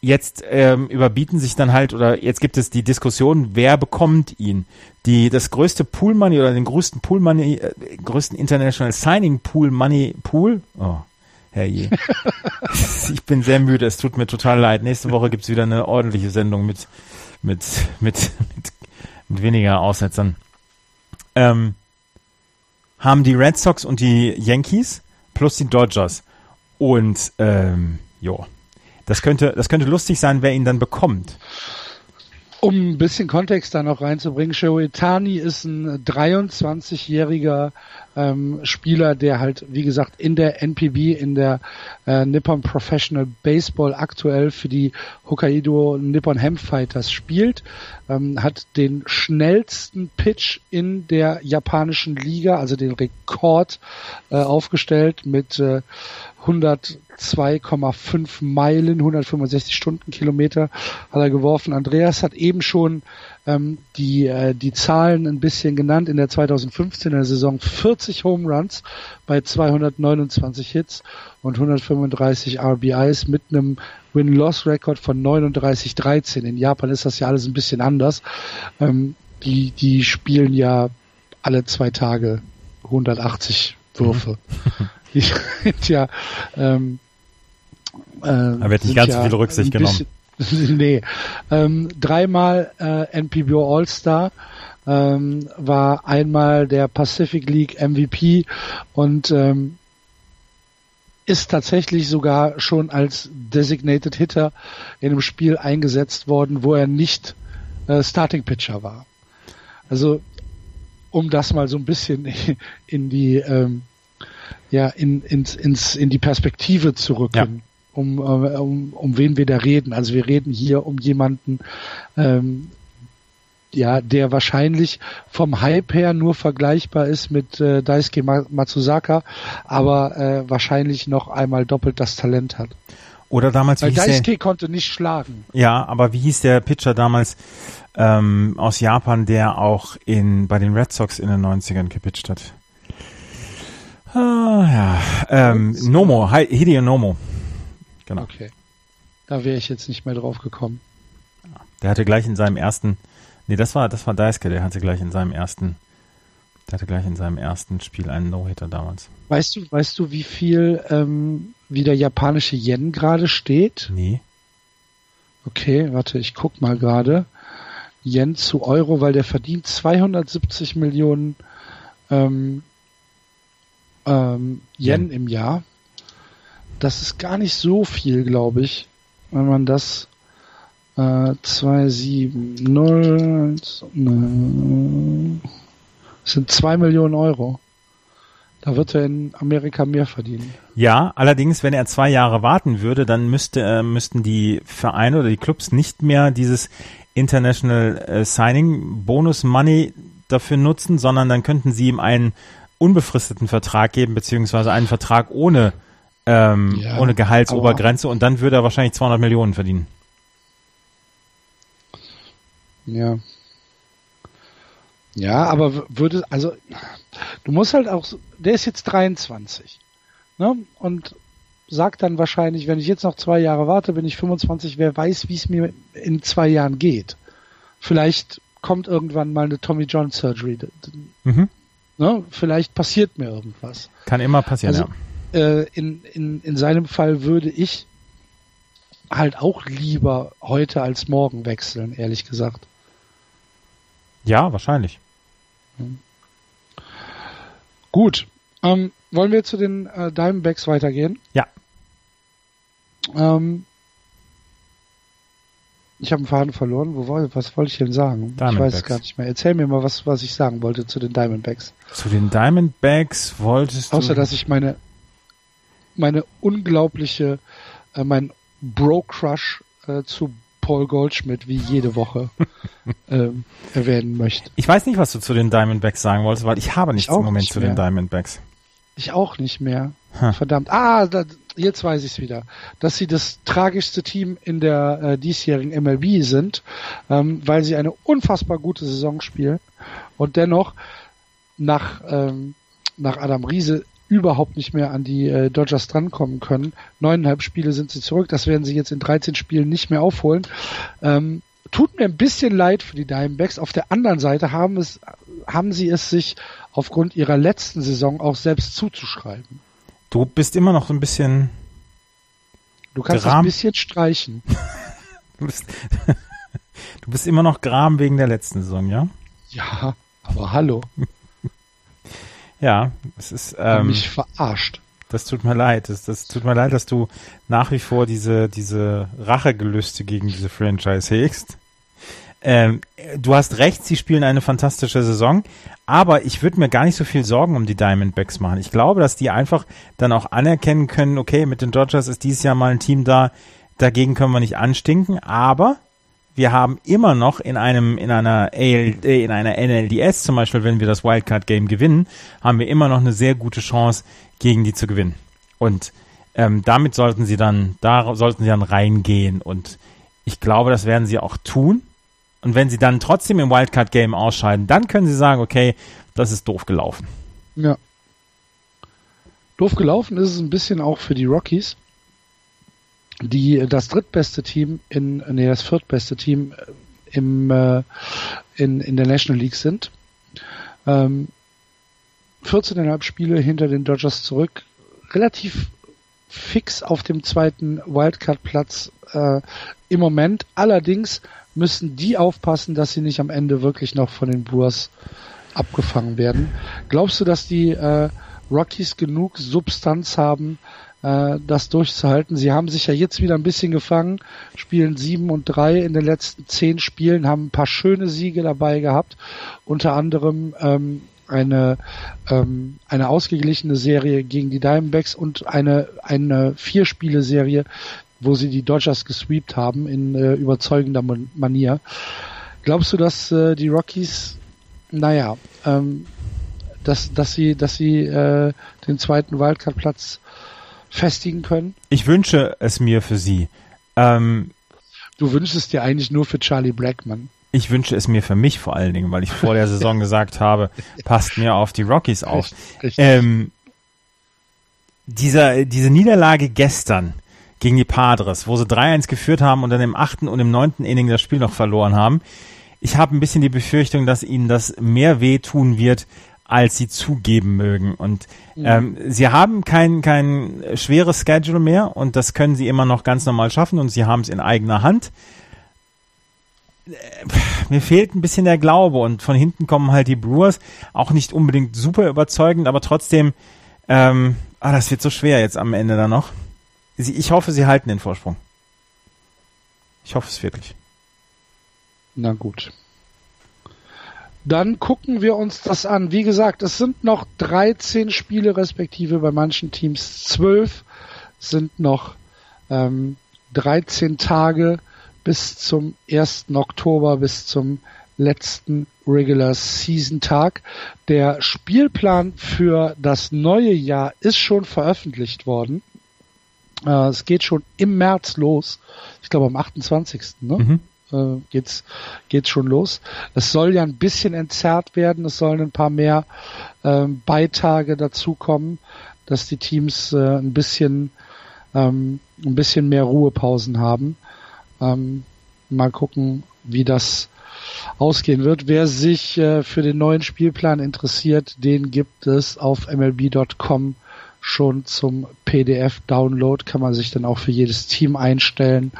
jetzt ähm, überbieten sich dann halt, oder jetzt gibt es die Diskussion, wer bekommt ihn? Die, das größte Pool Money oder den größten Pool Money, äh, größten International Signing Pool Money Pool, oh, herrje. ich bin sehr müde, es tut mir total leid. Nächste Woche gibt's wieder eine ordentliche Sendung mit, mit, mit, mit, mit weniger Aussetzern. Ähm, haben die Red Sox und die Yankees plus die Dodgers. Und ähm, jo, das könnte, das könnte lustig sein, wer ihn dann bekommt. Um ein bisschen Kontext da noch reinzubringen, Shoetani ist ein 23-jähriger ähm, Spieler, der halt, wie gesagt, in der NPB, in der äh, Nippon Professional Baseball aktuell für die Hokkaido Nippon Ham Fighters spielt, ähm, hat den schnellsten Pitch in der japanischen Liga, also den Rekord äh, aufgestellt mit äh, 102,5 Meilen, 165 Stundenkilometer hat er geworfen. Andreas hat eben schon ähm, die, äh, die Zahlen ein bisschen genannt. In der 2015er Saison 40 Home Runs bei 229 Hits und 135 RBIs mit einem Win-Loss-Record von 39-13. In Japan ist das ja alles ein bisschen anders. Ähm, die, die spielen ja alle zwei Tage 180 Würfe. Mhm. Die sind ja ähm, äh, da wird nicht ganz ja so viel Rücksicht genommen. nee. Ähm, dreimal äh, NPBO All-Star, ähm, war einmal der Pacific League MVP und ähm, ist tatsächlich sogar schon als Designated Hitter in einem Spiel eingesetzt worden, wo er nicht äh, Starting Pitcher war. Also um das mal so ein bisschen in die ähm, ja in, ins, ins, in die Perspektive zu rücken. Ja. Um, äh, um, um wen wir da reden. Also wir reden hier um jemanden, ähm, ja, der wahrscheinlich vom Hype her nur vergleichbar ist mit äh, Daisuke Matsuzaka, aber äh, wahrscheinlich noch einmal doppelt das Talent hat. Oder damals Weil Daisuke der, konnte nicht schlagen. Ja, aber wie hieß der Pitcher damals ähm, aus Japan, der auch in bei den Red Sox in den 90ern gepitcht hat? Ah, ja. Ähm, Nomo, Hideo Nomo. Genau. Okay. Da wäre ich jetzt nicht mehr drauf gekommen. Der hatte gleich in seinem ersten, nee, das war, das war Daisuke, der hatte gleich in seinem ersten, der hatte gleich in seinem ersten Spiel einen No-Hitter damals. Weißt du, weißt du, wie viel, ähm, wie der japanische Yen gerade steht? Nee. Okay, warte, ich guck mal gerade. Yen zu Euro, weil der verdient 270 Millionen ähm, ähm, Yen, Yen im Jahr. Das ist gar nicht so viel, glaube ich, wenn man das äh, 270 ne, sind zwei Millionen Euro. Da wird er in Amerika mehr verdienen. Ja, allerdings, wenn er zwei Jahre warten würde, dann müsste, äh, müssten die Vereine oder die Clubs nicht mehr dieses International äh, Signing Bonus Money dafür nutzen, sondern dann könnten sie ihm einen unbefristeten Vertrag geben, beziehungsweise einen Vertrag ohne, ähm, ja, ohne Gehaltsobergrenze und dann würde er wahrscheinlich 200 Millionen verdienen. Ja. Ja, aber würde, also, du musst halt auch, der ist jetzt 23, ne? Und sagt dann wahrscheinlich, wenn ich jetzt noch zwei Jahre warte, bin ich 25, wer weiß, wie es mir in zwei Jahren geht. Vielleicht kommt irgendwann mal eine Tommy John Surgery. Mhm. Ne? Vielleicht passiert mir irgendwas. Kann immer passieren, also, ja. Äh, in, in, in seinem Fall würde ich halt auch lieber heute als morgen wechseln, ehrlich gesagt. Ja, wahrscheinlich. Gut. Ähm, wollen wir zu den äh, Diamondbacks weitergehen? Ja. Ähm, ich habe einen Faden verloren. Wo was wollte ich denn sagen? Ich weiß es gar nicht mehr. Erzähl mir mal, was, was ich sagen wollte zu den Diamondbacks. Zu den Diamondbacks wolltest du... Außer, dass ich meine, meine unglaubliche, äh, mein Bro-Crush äh, zu Paul Goldschmidt wie jede Woche ähm, erwähnen möchte. Ich weiß nicht, was du zu den Diamondbacks sagen wolltest, weil ich habe nichts im Moment zu mehr. den Diamondbacks. Ich auch nicht mehr. Hm. Verdammt. Ah, da, jetzt weiß ich es wieder. Dass sie das tragischste Team in der äh, diesjährigen MLB sind, ähm, weil sie eine unfassbar gute Saison spielen und dennoch nach, ähm, nach Adam Riese überhaupt nicht mehr an die äh, Dodgers drankommen können. Neuneinhalb Spiele sind sie zurück. Das werden sie jetzt in 13 Spielen nicht mehr aufholen. Ähm, tut mir ein bisschen leid für die Diamondbacks. Auf der anderen Seite haben es, haben sie es sich aufgrund ihrer letzten Saison auch selbst zuzuschreiben. Du bist immer noch ein bisschen. Du kannst Gram. ein bisschen streichen. du, bist, du bist immer noch Gram wegen der letzten Saison, ja? Ja, aber hallo. ja, es ist. Ähm, mich verarscht. Das tut mir leid. Das, das tut mir leid, dass du nach wie vor diese, diese Rachegelüste gegen diese Franchise hegst. Ähm, du hast recht, sie spielen eine fantastische Saison, aber ich würde mir gar nicht so viel Sorgen um die Diamondbacks machen. Ich glaube, dass die einfach dann auch anerkennen können, okay, mit den Dodgers ist dieses Jahr mal ein Team da, dagegen können wir nicht anstinken, aber wir haben immer noch in einem in einer AL, in einer NLDS zum Beispiel, wenn wir das Wildcard Game gewinnen, haben wir immer noch eine sehr gute Chance gegen die zu gewinnen. Und ähm, damit sollten sie dann da sollten sie dann reingehen und ich glaube, das werden sie auch tun. Und wenn sie dann trotzdem im Wildcard Game ausscheiden, dann können sie sagen, okay, das ist doof gelaufen. Ja. Doof gelaufen ist es ein bisschen auch für die Rockies die das drittbeste Team in, nee, das viertbeste Team im, äh, in, in der National League sind. Ähm, 14,5 Spiele hinter den Dodgers zurück. Relativ fix auf dem zweiten Wildcard-Platz äh, im Moment. Allerdings müssen die aufpassen, dass sie nicht am Ende wirklich noch von den Brewers abgefangen werden. Glaubst du, dass die äh, Rockies genug Substanz haben, äh, das durchzuhalten. Sie haben sich ja jetzt wieder ein bisschen gefangen, spielen sieben und drei in den letzten zehn Spielen, haben ein paar schöne Siege dabei gehabt, unter anderem ähm, eine ähm, eine ausgeglichene Serie gegen die Diamondbacks und eine eine vier Spiele Serie, wo sie die Dodgers gesweept haben in äh, überzeugender Manier. Glaubst du, dass äh, die Rockies, naja, ähm, dass dass sie dass sie äh, den zweiten Wildcard-Platz festigen können? Ich wünsche es mir für sie. Ähm, du wünschst es dir eigentlich nur für Charlie Blackman. Ich wünsche es mir für mich vor allen Dingen, weil ich vor der Saison gesagt habe, passt mir auf die Rockies auf. Richtig, richtig. Ähm, dieser, diese Niederlage gestern gegen die Padres, wo sie 3-1 geführt haben und dann im achten und im neunten Inning das Spiel noch verloren haben. Ich habe ein bisschen die Befürchtung, dass ihnen das mehr wehtun wird, als sie zugeben mögen. Und mhm. ähm, sie haben kein, kein schweres Schedule mehr und das können sie immer noch ganz normal schaffen und sie haben es in eigener Hand. Äh, mir fehlt ein bisschen der Glaube und von hinten kommen halt die Brewers, auch nicht unbedingt super überzeugend, aber trotzdem, ähm, ah, das wird so schwer jetzt am Ende dann noch. Ich hoffe, sie halten den Vorsprung. Ich hoffe es wirklich. Na gut dann gucken wir uns das an. Wie gesagt, es sind noch 13 Spiele, respektive bei manchen Teams 12 sind noch ähm, 13 Tage bis zum 1. Oktober, bis zum letzten Regular Season Tag. Der Spielplan für das neue Jahr ist schon veröffentlicht worden. Äh, es geht schon im März los. Ich glaube am 28. Ne? Mhm äh, geht's, geht's schon los. Es soll ja ein bisschen entzerrt werden, es sollen ein paar mehr ähm, Beitage dazukommen, dass die Teams äh, ein bisschen ähm, ein bisschen mehr Ruhepausen haben. Ähm, mal gucken, wie das ausgehen wird. Wer sich äh, für den neuen Spielplan interessiert, den gibt es auf mlb.com schon zum PDF-Download. Kann man sich dann auch für jedes Team einstellen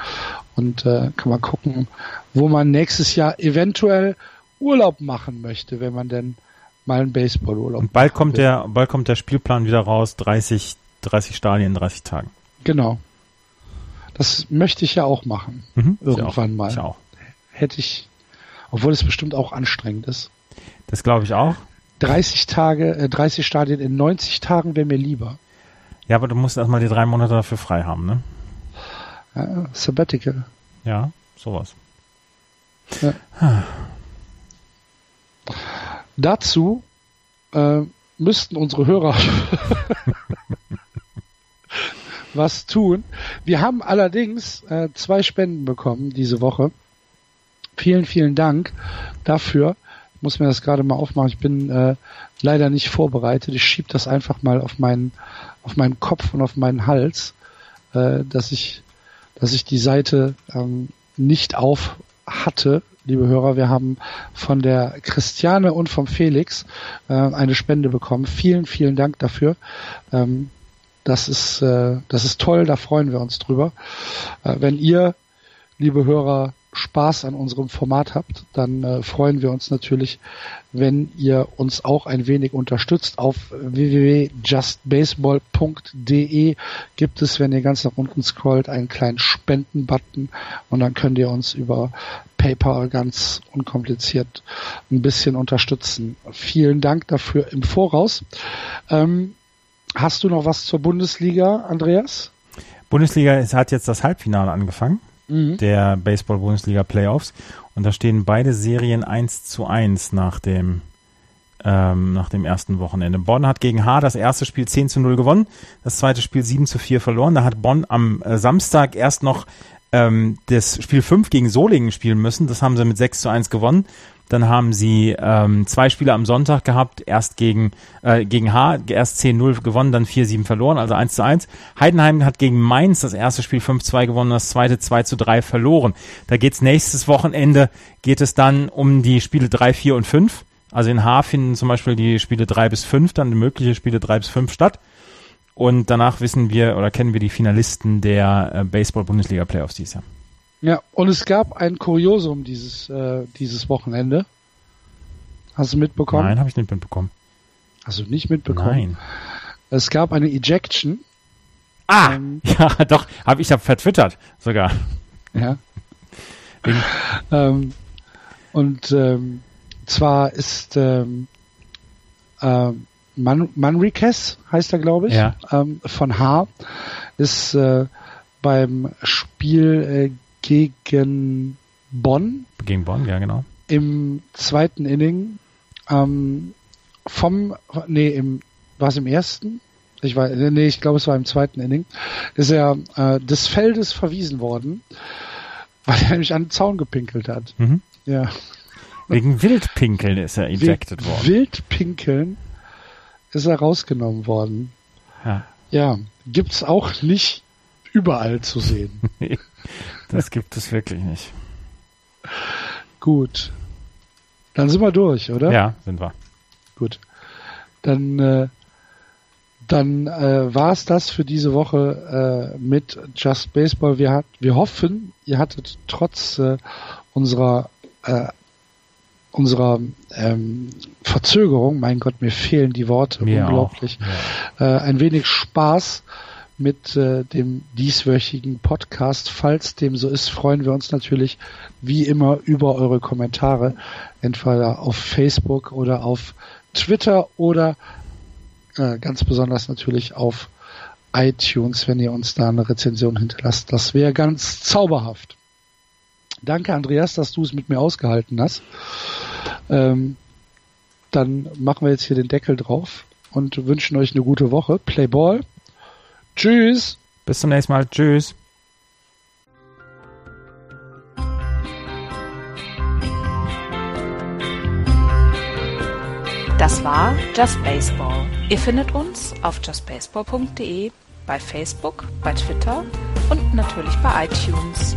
und äh, kann man gucken, wo man nächstes Jahr eventuell Urlaub machen möchte, wenn man denn mal einen Baseballurlaub Und bald kommt will. der, bald kommt der Spielplan wieder raus, 30, 30 Stadien in 30 Tagen. Genau. Das möchte ich ja auch machen. Mhm, irgendwann ich mal. Ich auch. Hätte ich, obwohl es bestimmt auch anstrengend ist. Das glaube ich auch. 30 Tage, äh, 30 Stadien in 90 Tagen wäre mir lieber. Ja, aber du musst erstmal die drei Monate dafür frei haben, ne? Ja, Sabbatical. Ja, sowas. Ja. Dazu äh, müssten unsere Hörer was tun. Wir haben allerdings äh, zwei Spenden bekommen diese Woche. Vielen, vielen Dank dafür. Ich muss mir das gerade mal aufmachen. Ich bin äh, leider nicht vorbereitet. Ich schiebe das einfach mal auf meinen, auf meinen Kopf und auf meinen Hals, äh, dass ich dass ich die Seite ähm, nicht auf hatte, liebe Hörer. Wir haben von der Christiane und vom Felix äh, eine Spende bekommen. Vielen, vielen Dank dafür. Ähm, das ist, äh, das ist toll, da freuen wir uns drüber. Äh, wenn ihr, liebe Hörer, Spaß an unserem Format habt, dann äh, freuen wir uns natürlich, wenn ihr uns auch ein wenig unterstützt. Auf www.justbaseball.de gibt es, wenn ihr ganz nach unten scrollt, einen kleinen Spenden-Button und dann könnt ihr uns über PayPal ganz unkompliziert ein bisschen unterstützen. Vielen Dank dafür im Voraus. Ähm, hast du noch was zur Bundesliga, Andreas? Bundesliga hat jetzt das Halbfinale angefangen mhm. der Baseball-Bundesliga Playoffs. Und da stehen beide Serien 1 zu 1 nach dem, ähm, nach dem ersten Wochenende. Bonn hat gegen H das erste Spiel 10 zu 0 gewonnen, das zweite Spiel 7 zu 4 verloren. Da hat Bonn am äh, Samstag erst noch ähm, das Spiel 5 gegen Solingen spielen müssen. Das haben sie mit 6 zu 1 gewonnen. Dann haben sie ähm, zwei Spiele am Sonntag gehabt, erst gegen, äh, gegen H, erst 10-0 gewonnen, dann 4-7 verloren, also 1 zu 1. Heidenheim hat gegen Mainz das erste Spiel 5-2 gewonnen, das zweite 2 zu 3 verloren. Da geht's nächstes Wochenende, geht es dann um die Spiele 3, 4 und 5. Also in H finden zum Beispiel die Spiele 3 bis 5, dann mögliche Spiele 3 bis 5 statt. Und danach wissen wir oder kennen wir die Finalisten der äh, Baseball-Bundesliga-Playoffs dieses Jahr. Ja, und es gab ein Kuriosum dieses, äh, dieses Wochenende. Hast du mitbekommen? Nein, habe ich nicht mitbekommen. Hast du nicht mitbekommen? Nein. Es gab eine Ejection. Ah, ähm, ja, doch, habe ich ja vertwittert sogar. Ja. ähm, und ähm, zwar ist ähm, äh, Man Manriquez, heißt er, glaube ich, ja. ähm, von H, ist äh, beim Spiel äh, gegen Bonn. Gegen Bonn, ja, genau. Im zweiten Inning ähm, vom, nee, im, war es im ersten? Ich war, nee, ich glaube, es war im zweiten Inning. Ist er äh, des Feldes verwiesen worden, weil er nämlich an den Zaun gepinkelt hat. Mhm. Ja. Wegen Wildpinkeln ist er ejected Wegen worden. Wildpinkeln ist er rausgenommen worden. Ja. Ja, gibt's auch nicht überall zu sehen. das gibt es wirklich nicht. Gut. Dann sind wir durch, oder? Ja, sind wir. Gut. Dann, äh, dann äh, war es das für diese Woche äh, mit Just Baseball. Wir, hat, wir hoffen, ihr hattet trotz äh, unserer äh, unserer ähm, Verzögerung, mein Gott, mir fehlen die Worte, mir unglaublich, ja. äh, ein wenig Spaß mit äh, dem dieswöchigen Podcast. Falls dem so ist, freuen wir uns natürlich wie immer über eure Kommentare, entweder auf Facebook oder auf Twitter oder äh, ganz besonders natürlich auf iTunes, wenn ihr uns da eine Rezension hinterlasst. Das wäre ganz zauberhaft. Danke, Andreas, dass du es mit mir ausgehalten hast. Ähm, dann machen wir jetzt hier den Deckel drauf und wünschen euch eine gute Woche. Play Ball. Tschüss. Bis zum nächsten Mal. Tschüss. Das war Just Baseball. Ihr findet uns auf justbaseball.de, bei Facebook, bei Twitter und natürlich bei iTunes.